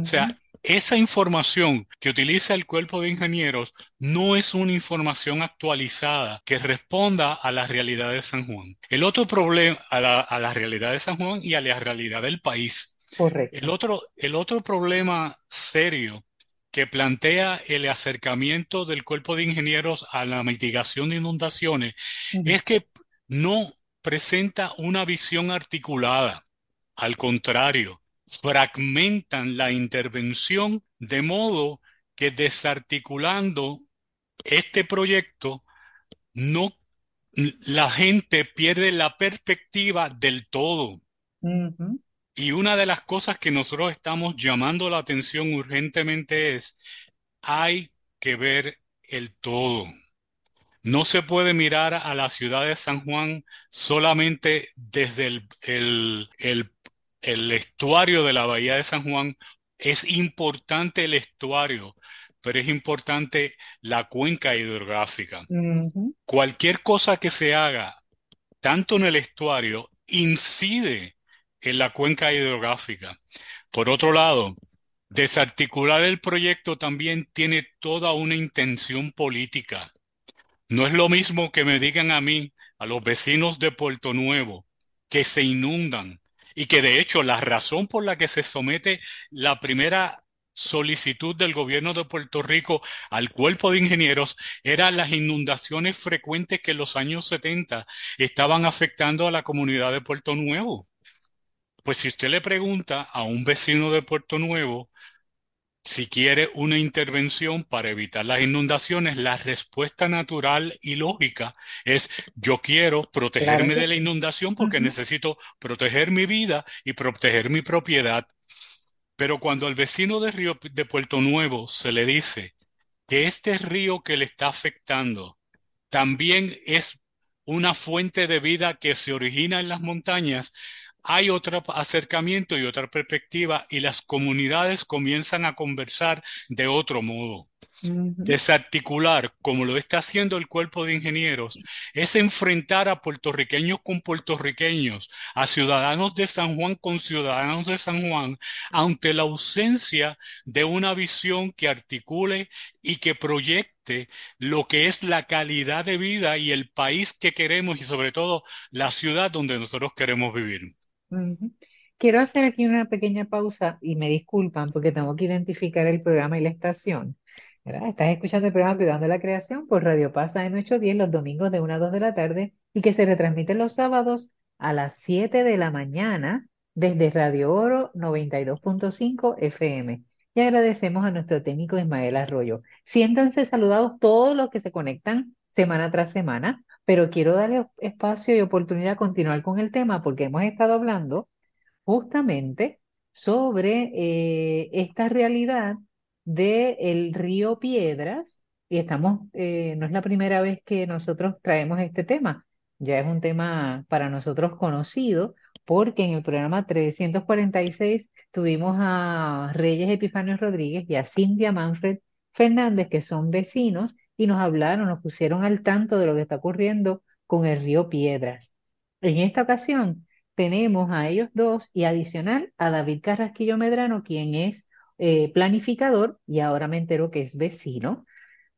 O sea, esa información que utiliza el cuerpo de ingenieros no es una información actualizada que responda a la realidad de San Juan. El otro problema, a la, a la realidad de San Juan y a la realidad del país. El correcto. otro, el otro problema serio que plantea el acercamiento del cuerpo de ingenieros a la mitigación de inundaciones es que no presenta una visión articulada. Al contrario, fragmentan la intervención de modo que desarticulando este proyecto, no, la gente pierde la perspectiva del todo. Y una de las cosas que nosotros estamos llamando la atención urgentemente es, hay que ver el todo. No se puede mirar a la ciudad de San Juan solamente desde el, el, el, el estuario de la bahía de San Juan. Es importante el estuario, pero es importante la cuenca hidrográfica. Cualquier cosa que se haga, tanto en el estuario, incide en la cuenca hidrográfica. Por otro lado, desarticular el proyecto también tiene toda una intención política. No es lo mismo que me digan a mí, a los vecinos de Puerto Nuevo, que se inundan y que de hecho la razón por la que se somete la primera solicitud del gobierno de Puerto Rico al cuerpo de ingenieros era las inundaciones frecuentes que en los años 70 estaban afectando a la comunidad de Puerto Nuevo. Pues si usted le pregunta a un vecino de Puerto Nuevo, si quiere una intervención para evitar las inundaciones, la respuesta natural y lógica es yo quiero protegerme de la inundación porque necesito proteger mi vida y proteger mi propiedad. Pero cuando al vecino de Río de Puerto Nuevo se le dice que este río que le está afectando también es una fuente de vida que se origina en las montañas, hay otro acercamiento y otra perspectiva y las comunidades comienzan a conversar de otro modo. Desarticular, como lo está haciendo el cuerpo de ingenieros, es enfrentar a puertorriqueños con puertorriqueños, a ciudadanos de San Juan con ciudadanos de San Juan, ante la ausencia de una visión que articule y que proyecte lo que es la calidad de vida y el país que queremos y sobre todo la ciudad donde nosotros queremos vivir. Quiero hacer aquí una pequeña pausa y me disculpan porque tengo que identificar el programa y la estación. Estás escuchando el programa Cuidando la Creación por Radio Pasa en 810 los domingos de 1 a 2 de la tarde y que se retransmite los sábados a las 7 de la mañana desde Radio Oro 92.5 FM. Y agradecemos a nuestro técnico Ismael Arroyo. Siéntanse saludados todos los que se conectan semana tras semana, pero quiero darle espacio y oportunidad a continuar con el tema porque hemos estado hablando justamente sobre eh, esta realidad del río Piedras, y estamos, eh, no es la primera vez que nosotros traemos este tema, ya es un tema para nosotros conocido, porque en el programa 346 tuvimos a Reyes Epifanio Rodríguez y a Cintia Manfred Fernández, que son vecinos, y nos hablaron, nos pusieron al tanto de lo que está ocurriendo con el río Piedras. En esta ocasión tenemos a ellos dos y adicional a David Carrasquillo Medrano, quien es eh, planificador y ahora me entero que es vecino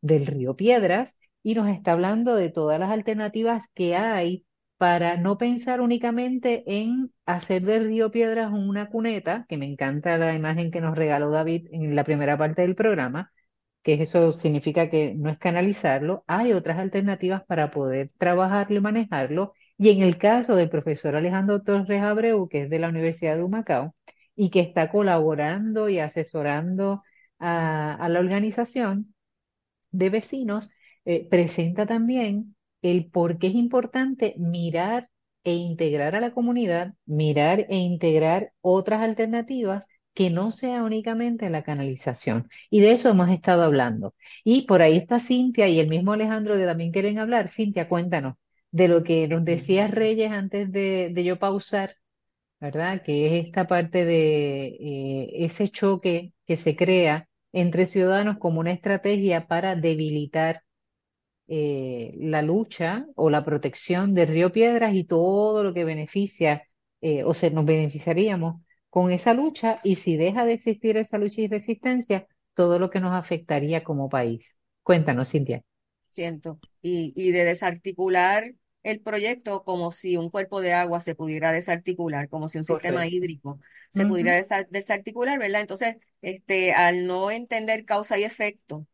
del río Piedras y nos está hablando de todas las alternativas que hay para no pensar únicamente en hacer del río Piedras una cuneta, que me encanta la imagen que nos regaló David en la primera parte del programa, que eso significa que no es canalizarlo, hay otras alternativas para poder trabajarlo y manejarlo. Y en el caso del profesor Alejandro Torres Abreu, que es de la Universidad de Humacao, y que está colaborando y asesorando a, la organización de vecinos, eh, presenta también el por qué es importante mirar e integrar a la comunidad, mirar e integrar otras alternativas que no sea únicamente la canalización. Y de eso hemos estado hablando. Y por ahí está Cintia y el mismo Alejandro que también quieren hablar. Cintia, cuéntanos de lo que nos decías Reyes antes de, de yo pausar ¿verdad? Que es esta parte de eh, ese choque que se crea entre ciudadanos como una estrategia para debilitar eh, la lucha o la protección del río Piedras y todo lo que beneficia eh, o se nos beneficiaríamos con esa lucha y si deja de existir esa lucha y resistencia, todo lo que nos afectaría como país. Cuéntanos, Cintia. Siento. Y, y de desarticular el proyecto como si un cuerpo de agua se pudiera desarticular, como si un sistema hídrico se pudiera desarticular, ¿verdad? Entonces, este, al no entender causa y efecto,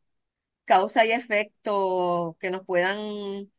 causa y efecto que nos puedan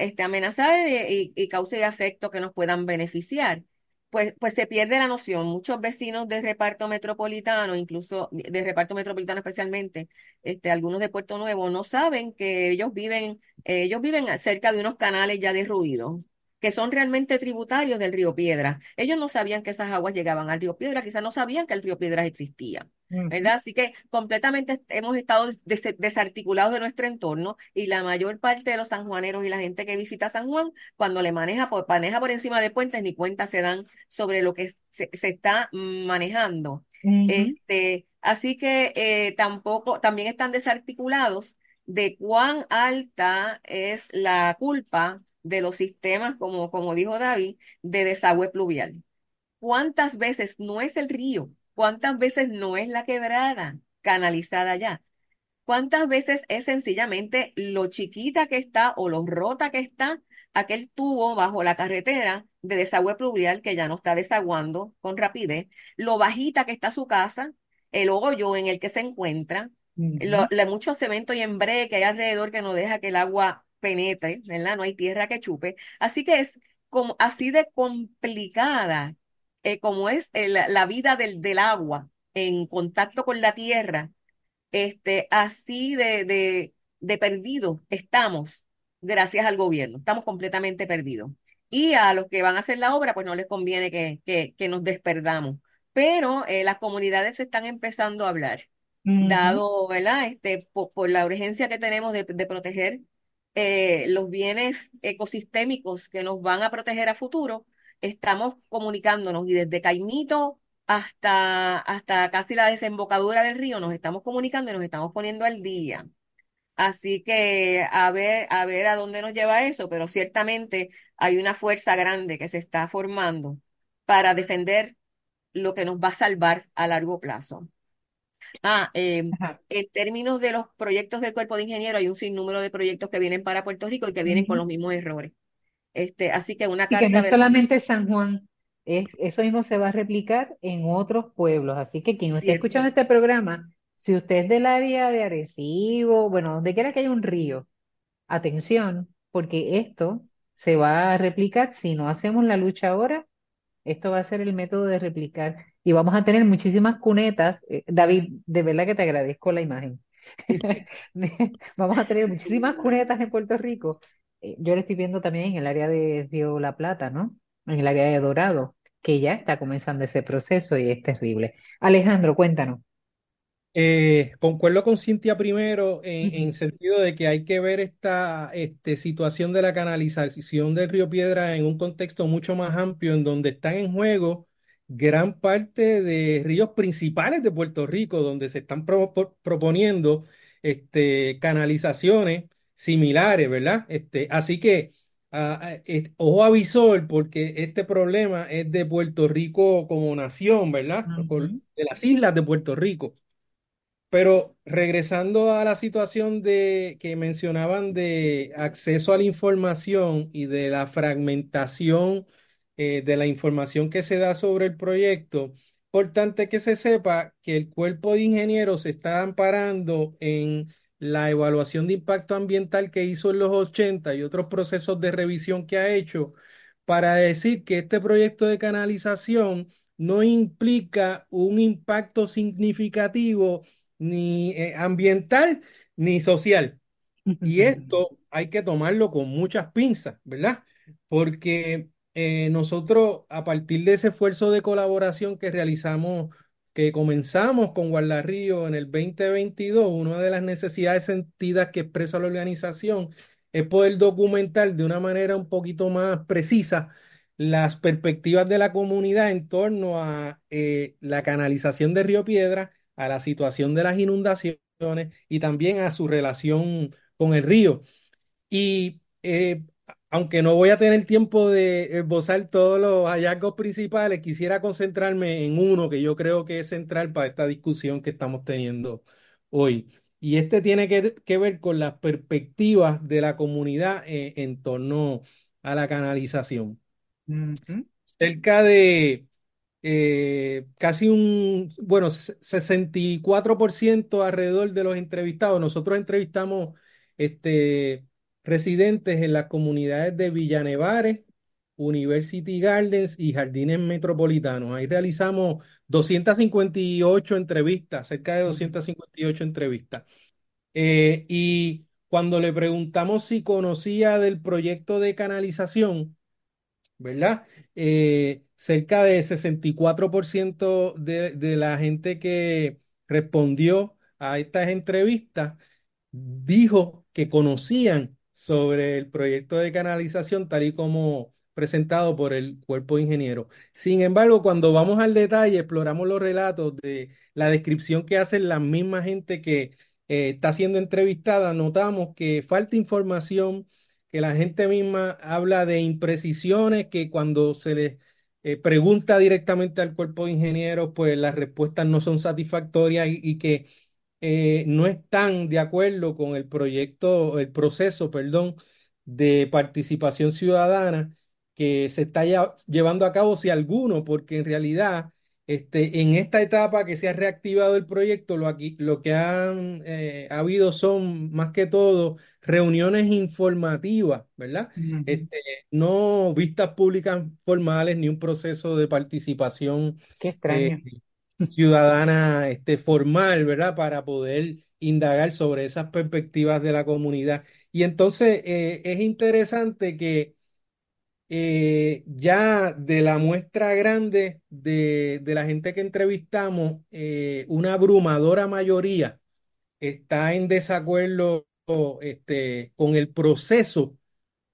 este, amenazar y, y causa y efecto que nos puedan beneficiar pues, pues se pierde la noción. Muchos vecinos de reparto metropolitano, incluso de reparto metropolitano especialmente, este, algunos de Puerto Nuevo, no saben que ellos viven, ellos viven cerca de unos canales ya derruidos que son realmente tributarios del río Piedra. Ellos no sabían que esas aguas llegaban al río Piedra, quizás no sabían que el río Piedra existía, ¿verdad? Así que completamente hemos estado desarticulados de nuestro entorno y la mayor parte de los sanjuaneros y la gente que visita San Juan, cuando le maneja por, maneja por encima de puentes, ni cuenta se dan sobre lo que se, está manejando. este, así que eh, tampoco, también están desarticulados de cuán alta es la culpa de los sistemas, como, como dijo David, de desagüe pluvial. ¿Cuántas veces no es el río? ¿Cuántas veces no es la quebrada canalizada ya? ¿Cuántas veces es sencillamente lo chiquita que está o lo rota que está aquel tubo bajo la carretera de desagüe pluvial que ya no está desaguando con rapidez, lo bajita que está su casa, el hoyo en el que se encuentra, lo, mucho cemento y embre que hay alrededor que no deja que el agua penetre, ¿verdad? No hay tierra que chupe. Así que es como así de complicada eh, como es la vida del, del, agua en contacto con la tierra, este, así de, de, de perdidos estamos gracias al gobierno. Estamos completamente perdidos. Y a los que van a hacer la obra, pues no les conviene que, que, que nos desperdamos. Pero eh, las comunidades se están empezando a hablar, dado, ¿verdad? Este, por, la urgencia que tenemos de, de proteger eh, los bienes ecosistémicos que nos van a proteger a futuro, estamos comunicándonos y desde Caimito hasta, hasta casi la desembocadura del río nos estamos comunicando y nos estamos poniendo al día. Así que a ver, a ver a dónde nos lleva eso, pero ciertamente hay una fuerza grande que se está formando para defender lo que nos va a salvar a largo plazo. Ah, Ajá. en términos de los proyectos del Cuerpo de Ingenieros, hay un sinnúmero de proyectos que vienen para Puerto Rico y que vienen con los mismos errores. Este, así que una Y que no solamente San Juan, es, eso mismo se va a replicar en otros pueblos. Así que quien no esté escuchando este programa, si usted es del área de Arecibo, bueno, donde quiera que haya un río, atención, porque esto se va a replicar. Si no hacemos la lucha ahora, esto va a ser el método de replicar. Y vamos a tener muchísimas cunetas. Eh, David, de verdad que te agradezco la imagen. Vamos a tener muchísimas cunetas en Puerto Rico. Eh, Yo lo estoy viendo también en el área de Río La Plata, ¿no? En el área de Dorado, que ya está comenzando ese proceso y es terrible. Alejandro, cuéntanos. Eh, concuerdo con Cintia primero en, en sentido de que hay que ver esta este, situación de la canalización del río Piedra en un contexto mucho más amplio, en donde están en juego gran parte de ríos principales de Puerto Rico, donde se están pro- pro- proponiendo este, canalizaciones similares, ¿verdad? Este, así que ah, ah, ojo a visor, porque este problema es de Puerto Rico como nación, ¿verdad? De las islas de Puerto Rico. Pero regresando a la situación de que mencionaban de acceso a la información y de la fragmentación eh, de la información que se da sobre el proyecto, importante que se sepa que el cuerpo de ingenieros se está amparando en la evaluación de impacto ambiental que hizo en los 80 y otros procesos de revisión que ha hecho para decir que este proyecto de canalización no implica un impacto significativo ni eh, ambiental ni social. Y esto hay que tomarlo con muchas pinzas, ¿verdad? Porque eh, nosotros, a partir de ese esfuerzo de colaboración que realizamos, que comenzamos con Guardarrío en el 2022, una de las necesidades sentidas que expresa la organización es poder documentar de una manera un poquito más precisa las perspectivas de la comunidad en torno a eh, la canalización de Río Piedra, a la situación de las inundaciones y también a su relación con el río. Y eh, aunque no voy a tener tiempo de esbozar todos los hallazgos principales, quisiera concentrarme en uno que yo creo que es central para esta discusión que estamos teniendo hoy. Y este tiene que, que ver con las perspectivas de la comunidad en, en torno a la canalización. Cerca de eh, casi un, bueno, se- 64% alrededor de los entrevistados. Nosotros entrevistamos este, residentes en las comunidades de Villa Nevares, University Gardens y Jardines Metropolitanos. Ahí realizamos 258 entrevistas, cerca de ujú. 258 entrevistas. Eh, y cuando le preguntamos si conocía del proyecto de canalización, ¿verdad? Eh, cerca de 64% de, de la gente que respondió a estas entrevistas dijo que conocían sobre el proyecto de canalización tal y como presentado por el cuerpo de ingenieros. Sin embargo, cuando vamos al detalle, exploramos los relatos de la descripción que hacen la misma gente que eh, está siendo entrevistada, notamos que falta información, que la gente misma habla de imprecisiones, que cuando se les eh, pregunta directamente al cuerpo de ingenieros, pues las respuestas no son satisfactorias y, y que eh, no están de acuerdo con el proyecto, el proceso, perdón, de participación ciudadana que se está ya- llevando a cabo, si alguno, porque en realidad, este, en esta etapa que se ha reactivado el proyecto, lo, aquí, lo que han eh, habido son más que todo reuniones informativas, ¿verdad? Este, no vistas públicas formales ni un proceso de participación Qué eh, extraño. Ciudadana este, formal, ¿verdad? Para poder indagar sobre esas perspectivas de la comunidad. Y entonces eh, es interesante que eh, ya de la muestra grande de, de la gente que entrevistamos, eh, una abrumadora mayoría está en desacuerdo este, con el proceso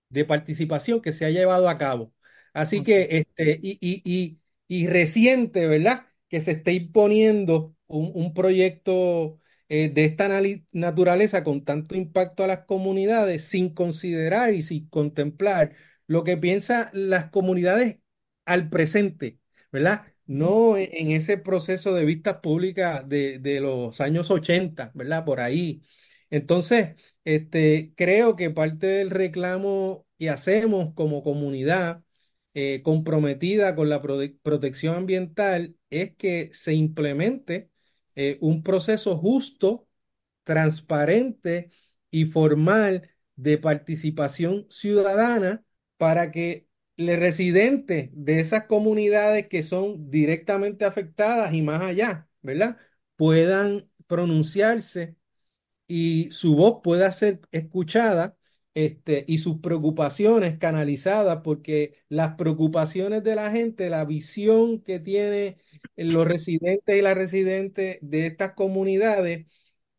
de participación que se ha llevado a cabo. Así que, este, y, y, y, y reciente, ¿verdad? Que se esté imponiendo un, un proyecto eh, de esta naturaleza con tanto impacto a las comunidades sin considerar y sin contemplar lo que piensan las comunidades al presente, ¿verdad? No e, en ese proceso de vistas públicas de, de los años 80, ¿verdad? Por ahí. Entonces, este, creo que parte del reclamo que hacemos como comunidad eh, comprometida con la protección ambiental es que se implemente eh, un proceso justo, transparente y formal de participación ciudadana para que los residentes de esas comunidades que son directamente afectadas y más allá, ¿verdad? Puedan pronunciarse y su voz pueda ser escuchada este, y sus preocupaciones canalizadas, porque las preocupaciones de la gente, la visión que tienen los residentes y las residentes de estas comunidades,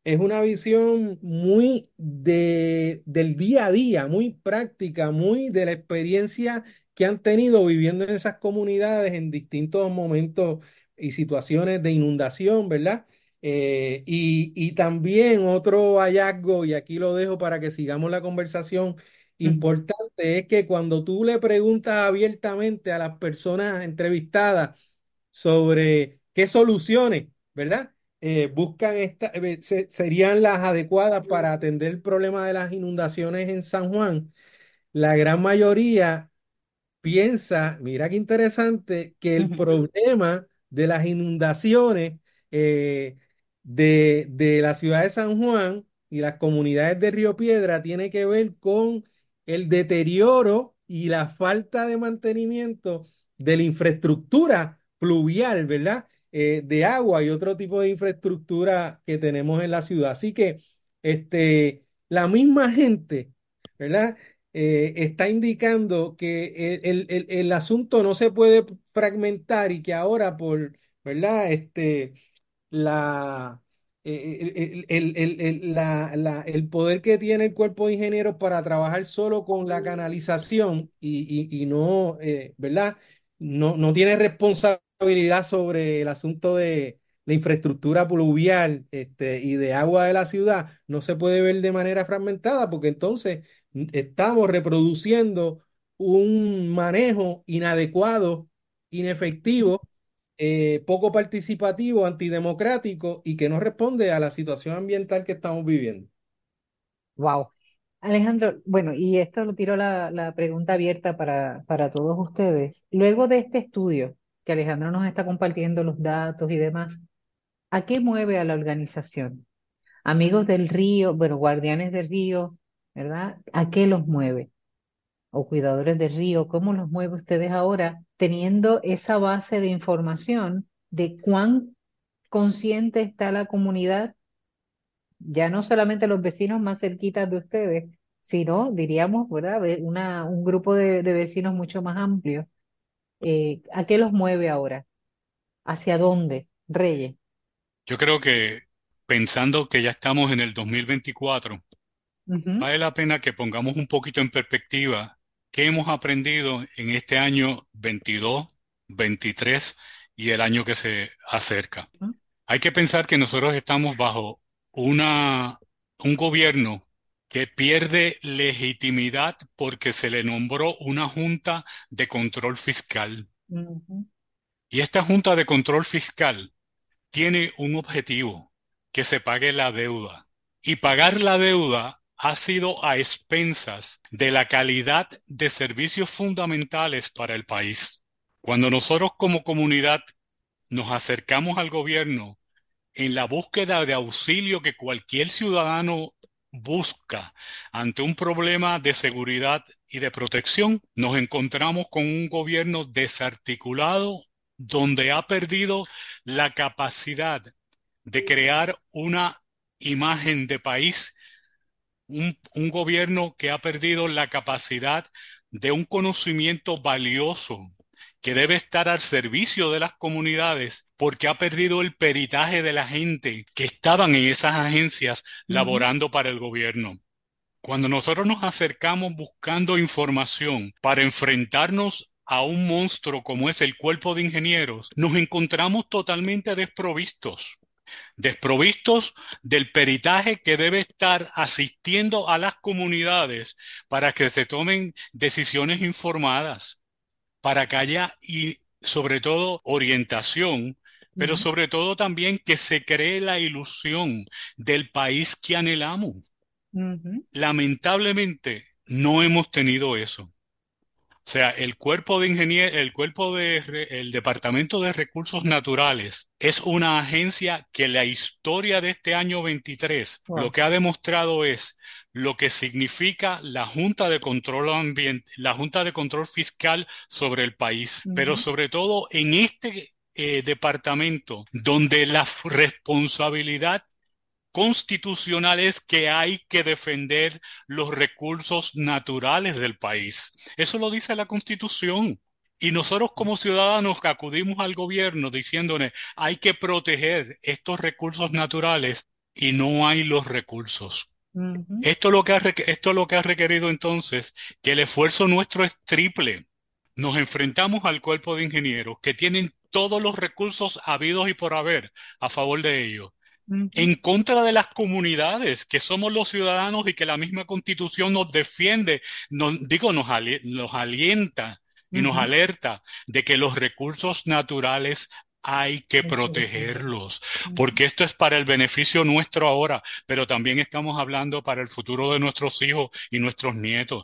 es una visión muy de, del día a día, muy práctica, muy de la experiencia que han tenido viviendo en esas comunidades en distintos momentos y situaciones de inundación, ¿verdad? Eh, y, también otro hallazgo, y aquí lo dejo para que sigamos la conversación, importante es que cuando tú le preguntas abiertamente a las personas entrevistadas sobre qué soluciones, ¿verdad? Eh, buscan esta, eh, serían las adecuadas para atender el problema de las inundaciones en San Juan, la gran mayoría piensa, mira qué interesante, que el problema de las inundaciones de, de la ciudad de San Juan y las comunidades de Río Piedra tiene que ver con el deterioro y la falta de mantenimiento de la infraestructura pluvial, ¿verdad? Eh, de agua y otro tipo de infraestructura que tenemos en la ciudad. Así que este, la misma gente, ¿verdad? Eh, está indicando que el, el, el, asunto no se puede fragmentar y que ahora por, ¿verdad? Este, la, el, el, la, el, poder que tiene el cuerpo de ingenieros para trabajar solo con la canalización y, y, no, eh, ¿verdad? No, no tiene responsabilidad sobre el asunto de la infraestructura pluvial este, y de agua de la ciudad, no se puede ver de manera fragmentada porque entonces estamos reproduciendo un manejo inadecuado, inefectivo eh, poco participativo, antidemocrático y que no responde a la situación ambiental que estamos viviendo. Wow. Alejandro, bueno, y esto lo tiro la, pregunta abierta para, para todos ustedes. Luego de este estudio, que Alejandro nos está compartiendo los datos y demás, ¿a qué mueve a la organización? Amigos del río, bueno, guardianes del río, ¿verdad? ¿A qué los mueve? O cuidadores del río, ¿cómo los mueve ustedes ahora teniendo esa base de información de cuán consciente está la comunidad, ya no solamente los vecinos más cerquitas de ustedes, sino, diríamos, ¿verdad? Una, un grupo de, vecinos mucho más amplio. Eh, ¿a qué los mueve ahora? ¿Hacia dónde? Reyes. Yo creo que pensando que ya estamos en el 2024, vale la pena que pongamos un poquito en perspectiva ¿Qué hemos aprendido en este año 22, 23 y el año que se acerca? Hay que pensar que nosotros estamos bajo una, un gobierno que pierde legitimidad porque se le nombró una junta de control fiscal. Y esta junta de control fiscal tiene un objetivo, que se pague la deuda. Y pagar la deuda ha sido a expensas de la calidad de servicios fundamentales para el país. Cuando nosotros como comunidad nos acercamos al gobierno en la búsqueda de auxilio que cualquier ciudadano busca ante un problema de seguridad y de protección, nos encontramos con un gobierno desarticulado donde ha perdido la capacidad de crear una imagen de país un, gobierno que ha perdido la capacidad de un conocimiento valioso que debe estar al servicio de las comunidades porque ha perdido el peritaje de la gente que estaban en esas agencias laborando para el gobierno. Cuando nosotros nos acercamos buscando información para enfrentarnos a un monstruo como es el cuerpo de ingenieros, nos encontramos totalmente desprovistos desprovistos del peritaje que debe estar asistiendo a las comunidades para que se tomen decisiones informadas, para que haya y sobre todo orientación, pero sobre todo también que se cree la ilusión del país que anhelamos. Lamentablemente no hemos tenido eso. O sea, el cuerpo de ingenieros, el cuerpo de, re- el Departamento de Recursos Naturales es una agencia que la historia de este año 23 Wow. lo que ha demostrado es lo que significa la Junta de Control Ambiental, la Junta de Control Fiscal sobre el país, pero sobre todo en este eh, departamento donde la responsabilidad constitucional es que hay que defender los recursos naturales del país. Eso lo dice la Constitución. Y nosotros como ciudadanos que acudimos al gobierno diciéndole hay que proteger estos recursos naturales y no hay los recursos. Esto lo que ha, esto lo que ha requerido entonces que el esfuerzo nuestro es triple. Nos enfrentamos al cuerpo de ingenieros que tienen todos los recursos habidos y por haber a favor de ellos. En contra de las comunidades, que somos los ciudadanos y que la misma constitución nos defiende, nos, digo, nos, ali- nos alienta y nos alerta de que los recursos naturales hay que protegerlos, porque esto es para el beneficio nuestro ahora, pero también estamos hablando para el futuro de nuestros hijos y nuestros nietos.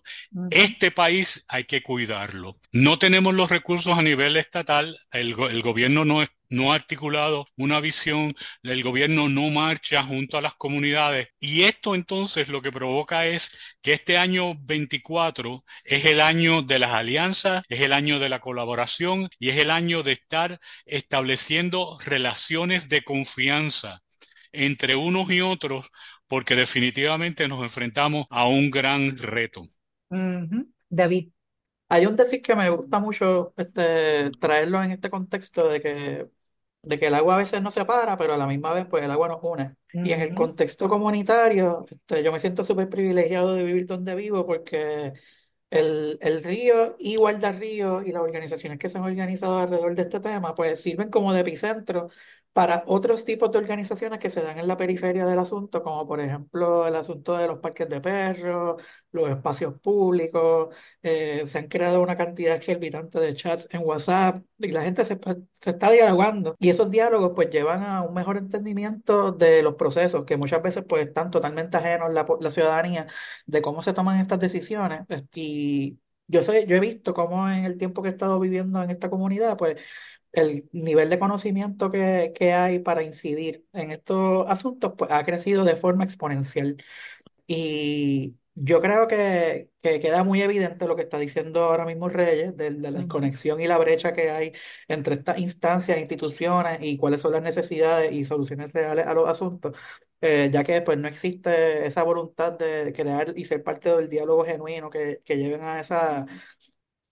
Este país hay que cuidarlo. No tenemos los recursos a nivel estatal, el, el gobierno no, es- no ha articulado una visión, el gobierno no marcha junto a las comunidades y esto entonces lo que provoca es que este año 24 es el año de las alianzas, es el año de la colaboración y es el año de estar estableciendo relaciones de confianza entre unos y otros porque definitivamente nos enfrentamos a un gran reto. David. Hay un decir que me gusta mucho este, traerlo en este contexto de que, de que el agua a veces no separa, pero a la misma vez pues el agua nos une. Y en el contexto comunitario, este, yo me siento súper privilegiado de vivir donde vivo porque el, el río y Guardarrío y las organizaciones que se han organizado alrededor de este tema pues sirven como de epicentro para otros tipos de organizaciones que se dan en la periferia del asunto, como por ejemplo el asunto de los parques de perros, los espacios públicos, eh, se han creado una cantidad exorbitante de chats en WhatsApp y la gente se, se está dialogando. Y esos diálogos pues llevan a un mejor entendimiento de los procesos que muchas veces pues están totalmente ajenos la, la ciudadanía de cómo se toman estas decisiones. Y yo sé, yo he visto cómo en el tiempo que he estado viviendo en esta comunidad pues el nivel de conocimiento que, que hay para incidir en estos asuntos pues ha crecido de forma exponencial. Y yo creo que, que queda muy evidente lo que está diciendo ahora mismo Reyes, de, de la desconexión y la brecha que hay entre estas instancias, instituciones y cuáles son las necesidades y soluciones reales a los asuntos, eh, ya que pues no existe esa voluntad de crear y ser parte del diálogo genuino que, que lleven a esa,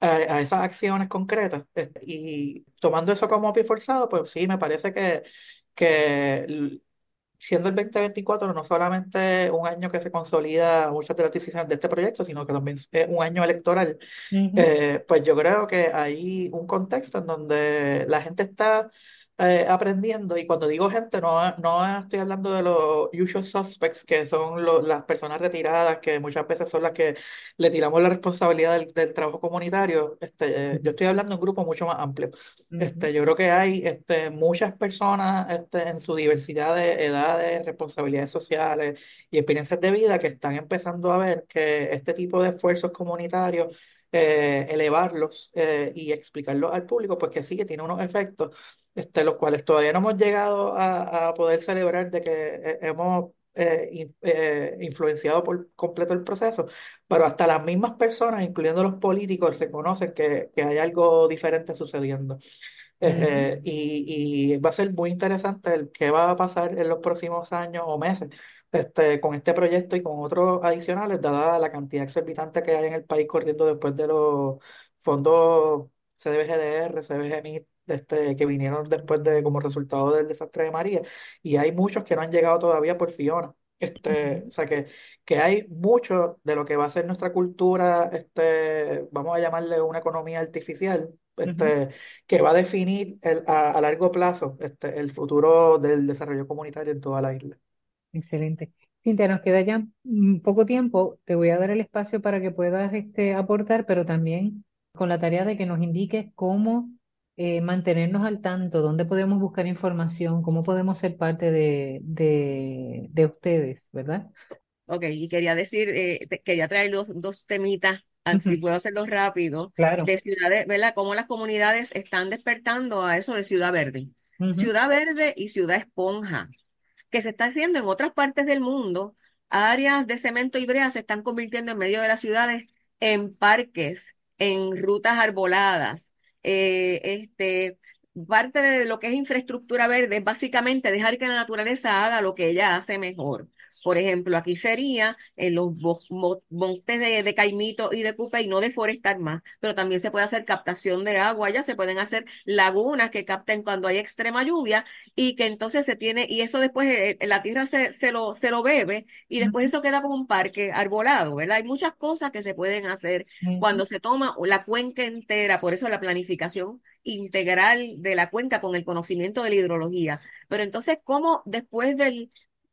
a, a esas acciones concretas. Este, Y tomando eso como pie forzado, pues sí, me parece que, que siendo el 2024 no solamente un año que se consolida muchas de las decisiones de este proyecto, sino que también es un año electoral, eh, pues yo creo que hay un contexto en donde la gente está eh, aprendiendo, y cuando digo gente, no, no estoy hablando de los usual suspects, que son lo- las personas retiradas, que muchas veces son las que le tiramos la responsabilidad del, del trabajo comunitario. Este, eh, yo estoy hablando de un grupo mucho más amplio. Este, yo creo que hay este, muchas personas este, en su diversidad de edades, responsabilidades sociales y experiencias de vida que están empezando a ver que este tipo de esfuerzos comunitarios, eh, elevarlos eh, y explicarlos al público, pues que sí, que tiene unos efectos, este, los cuales todavía no hemos llegado a, a poder celebrar de que eh, hemos eh, in- eh, influenciado por completo el proceso, pero hasta las mismas personas, incluyendo los políticos, reconocen que, que hay algo diferente sucediendo. Eh, eh, y, y va a ser muy interesante el qué va a pasar en los próximos años o meses este, con este proyecto y con otros adicionales, dada la cantidad exorbitante que hay en el país corriendo después de los fondos CDBGDR, CDBGMIT, este, que vinieron después de como resultado del desastre de María. Y hay muchos que no han llegado todavía por Fiona. Este, o sea que, que hay mucho de lo que va a ser nuestra cultura, este, vamos a llamarle una economía artificial, este, que va a definir el- a, a largo plazo este, el futuro del desarrollo comunitario en toda la isla. Excelente. Cintia, nos queda ya poco tiempo. Te voy a dar el espacio para que puedas este, aportar, pero también con la tarea de que nos indiques cómo eh, mantenernos al tanto, dónde podemos buscar información, cómo podemos ser parte de, de, de ustedes, ¿verdad? Ok, y quería decir, eh, te- quería traer dos, dos temitas, así puedo hacerlo rápido, Claro. de ciudades, ¿verdad? Cómo las comunidades están despertando a eso de ciudad verde. Ciudad verde y ciudad esponja, que se está haciendo en otras partes del mundo. Áreas de cemento y brea se están convirtiendo en medio de las ciudades en parques, en rutas arboladas. Eh, este, parte de lo que es infraestructura verde es básicamente dejar que la naturaleza haga lo que ella hace mejor. Por ejemplo, aquí sería en los bo- mo- montes de, de Caimito y de Cupey no deforestar más, pero también se puede hacer captación de agua, ya se pueden hacer lagunas que capten cuando hay extrema lluvia y que entonces se tiene, y eso después eh, eh, la tierra se, se lo, se lo bebe y después eso queda como un parque arbolado, ¿verdad? Hay muchas cosas que se pueden hacer cuando se toma la cuenca entera, por eso la planificación integral de la cuenca con el conocimiento de la hidrología. Pero entonces, ¿cómo después del,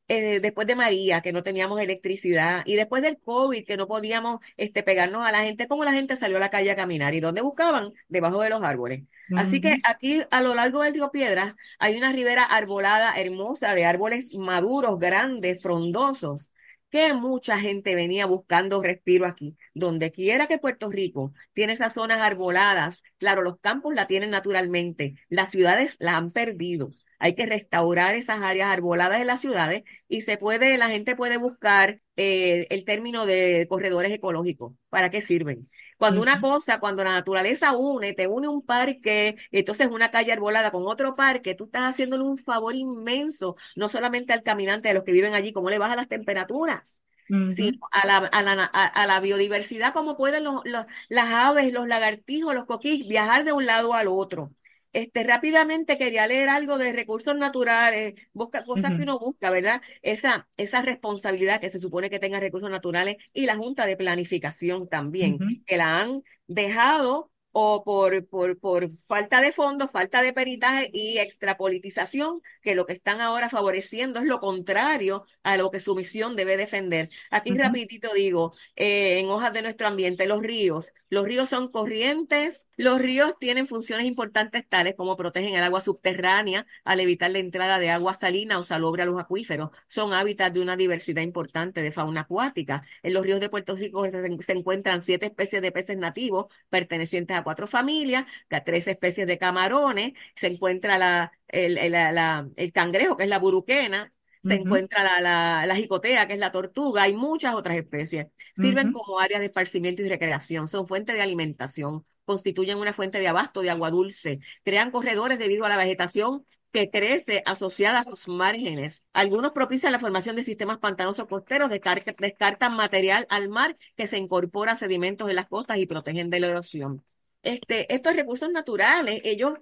eh, después de María, que no teníamos electricidad, y después del COVID, que no podíamos este, pegarnos a la gente, ¿cómo la gente salió a la calle a caminar? ¿Y dónde buscaban? Debajo de los árboles. Así que aquí a lo largo del río Piedras hay una ribera arbolada hermosa de árboles maduros, grandes, frondosos, que mucha gente venía buscando respiro aquí. Donde quiera que Puerto Rico tiene esas zonas arboladas, claro, los campos la tienen naturalmente, las ciudades la han perdido. Hay que restaurar esas áreas arboladas de las ciudades y se puede, la gente puede buscar eh, el término de corredores ecológicos. ¿Para qué sirven? Cuando una cosa, cuando la naturaleza une, te une un parque, entonces una calle arbolada con otro parque, tú estás haciéndole un favor inmenso, no solamente al caminante, a los que viven allí, cómo le baja las temperaturas, sino ujú, a la, a la, a, a la biodiversidad, cómo pueden los, los- las aves, los lagartijos, los coquís viajar de un lado al otro. Este, rápidamente quería leer algo de recursos naturales, busca cosas que uno busca, ¿verdad? Esa, esa responsabilidad que se supone que tenga recursos naturales y la Junta de Planificación también, que la han dejado o por, por, por falta de fondos, falta de peritaje y extrapolitización, que lo que están ahora favoreciendo es lo contrario a lo que su misión debe defender. Aquí ujú, rapidito digo, eh, en hojas de nuestro ambiente, los ríos. Los ríos son corrientes, los ríos tienen funciones importantes tales como protegen el agua subterránea al evitar la entrada de agua salina o salobre a los acuíferos. Son hábitats de una diversidad importante de fauna acuática. En los ríos de Puerto Rico se, se encuentran siete especies de peces nativos pertenecientes a cuatro familias, a tres especies de camarones, se encuentra la, el, el, la- la- el cangrejo, que es la buruquena, se encuentra la, la, la jicotea, que es la tortuga, hay muchas otras especies. Sirven como áreas de esparcimiento y recreación, son fuente de alimentación, constituyen una fuente de abasto de agua dulce, crean corredores debido a la vegetación que crece asociada a sus márgenes. Algunos propician la formación de sistemas pantanosos costeros, descar- descartan material al mar que se incorpora a sedimentos en las costas y protegen de la erosión. Este, estos recursos naturales, ellos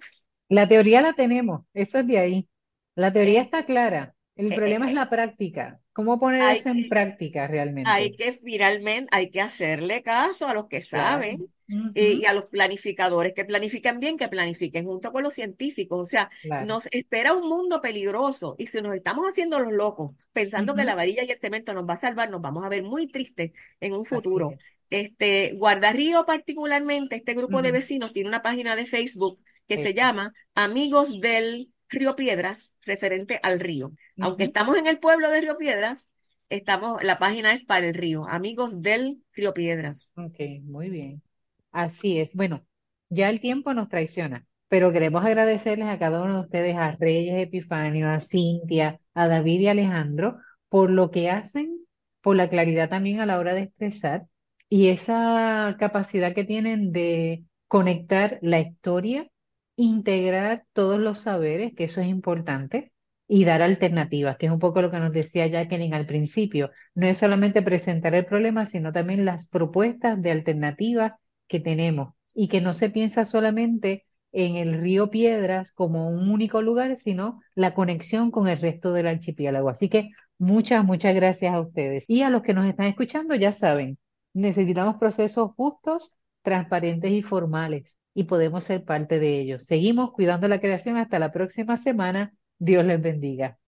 La teoría la tenemos, eso es de ahí. La teoría eh, está clara. El eh, eh, problema es la práctica. ¿Cómo poner hay eso en práctica Hay realmente? que finalmente, hay que hacerle caso a los que Claro. saben y a los planificadores que planifican bien, que planifiquen junto con los científicos. O sea, Claro. nos espera un mundo peligroso y si nos estamos haciendo los locos pensando que la varilla y el cemento nos va a salvar, nos vamos a ver muy tristes en un futuro. Es. Este, Guardarrío particularmente, este grupo de vecinos tiene una página de Facebook que se llama Amigos del Río Piedras, referente al río. Aunque estamos en el pueblo de Río Piedras, Estamos, la página es para el río, amigos del Río Piedras. Ok, muy bien. Así es. Bueno, ya el tiempo nos traiciona, pero queremos agradecerles a cada uno de ustedes, a Reyes Epifanio, a Cintia, a David y Alejandro, por lo que hacen, por la claridad también a la hora de expresar y esa capacidad que tienen de conectar la historia, integrar todos los saberes, que eso es importante, y dar alternativas, que es un poco lo que nos decía Jacqueline al principio. No es solamente presentar el problema, sino también las propuestas de alternativas que tenemos y que no se piensa solamente en el río Piedras como un único lugar, sino la conexión con el resto del archipiélago. Así que Muchas, muchas gracias a ustedes. Y a los que nos están escuchando, ya saben, necesitamos procesos justos, transparentes y formales, y podemos ser parte de ellos. Seguimos cuidando la creación hasta la próxima semana. Dios les bendiga.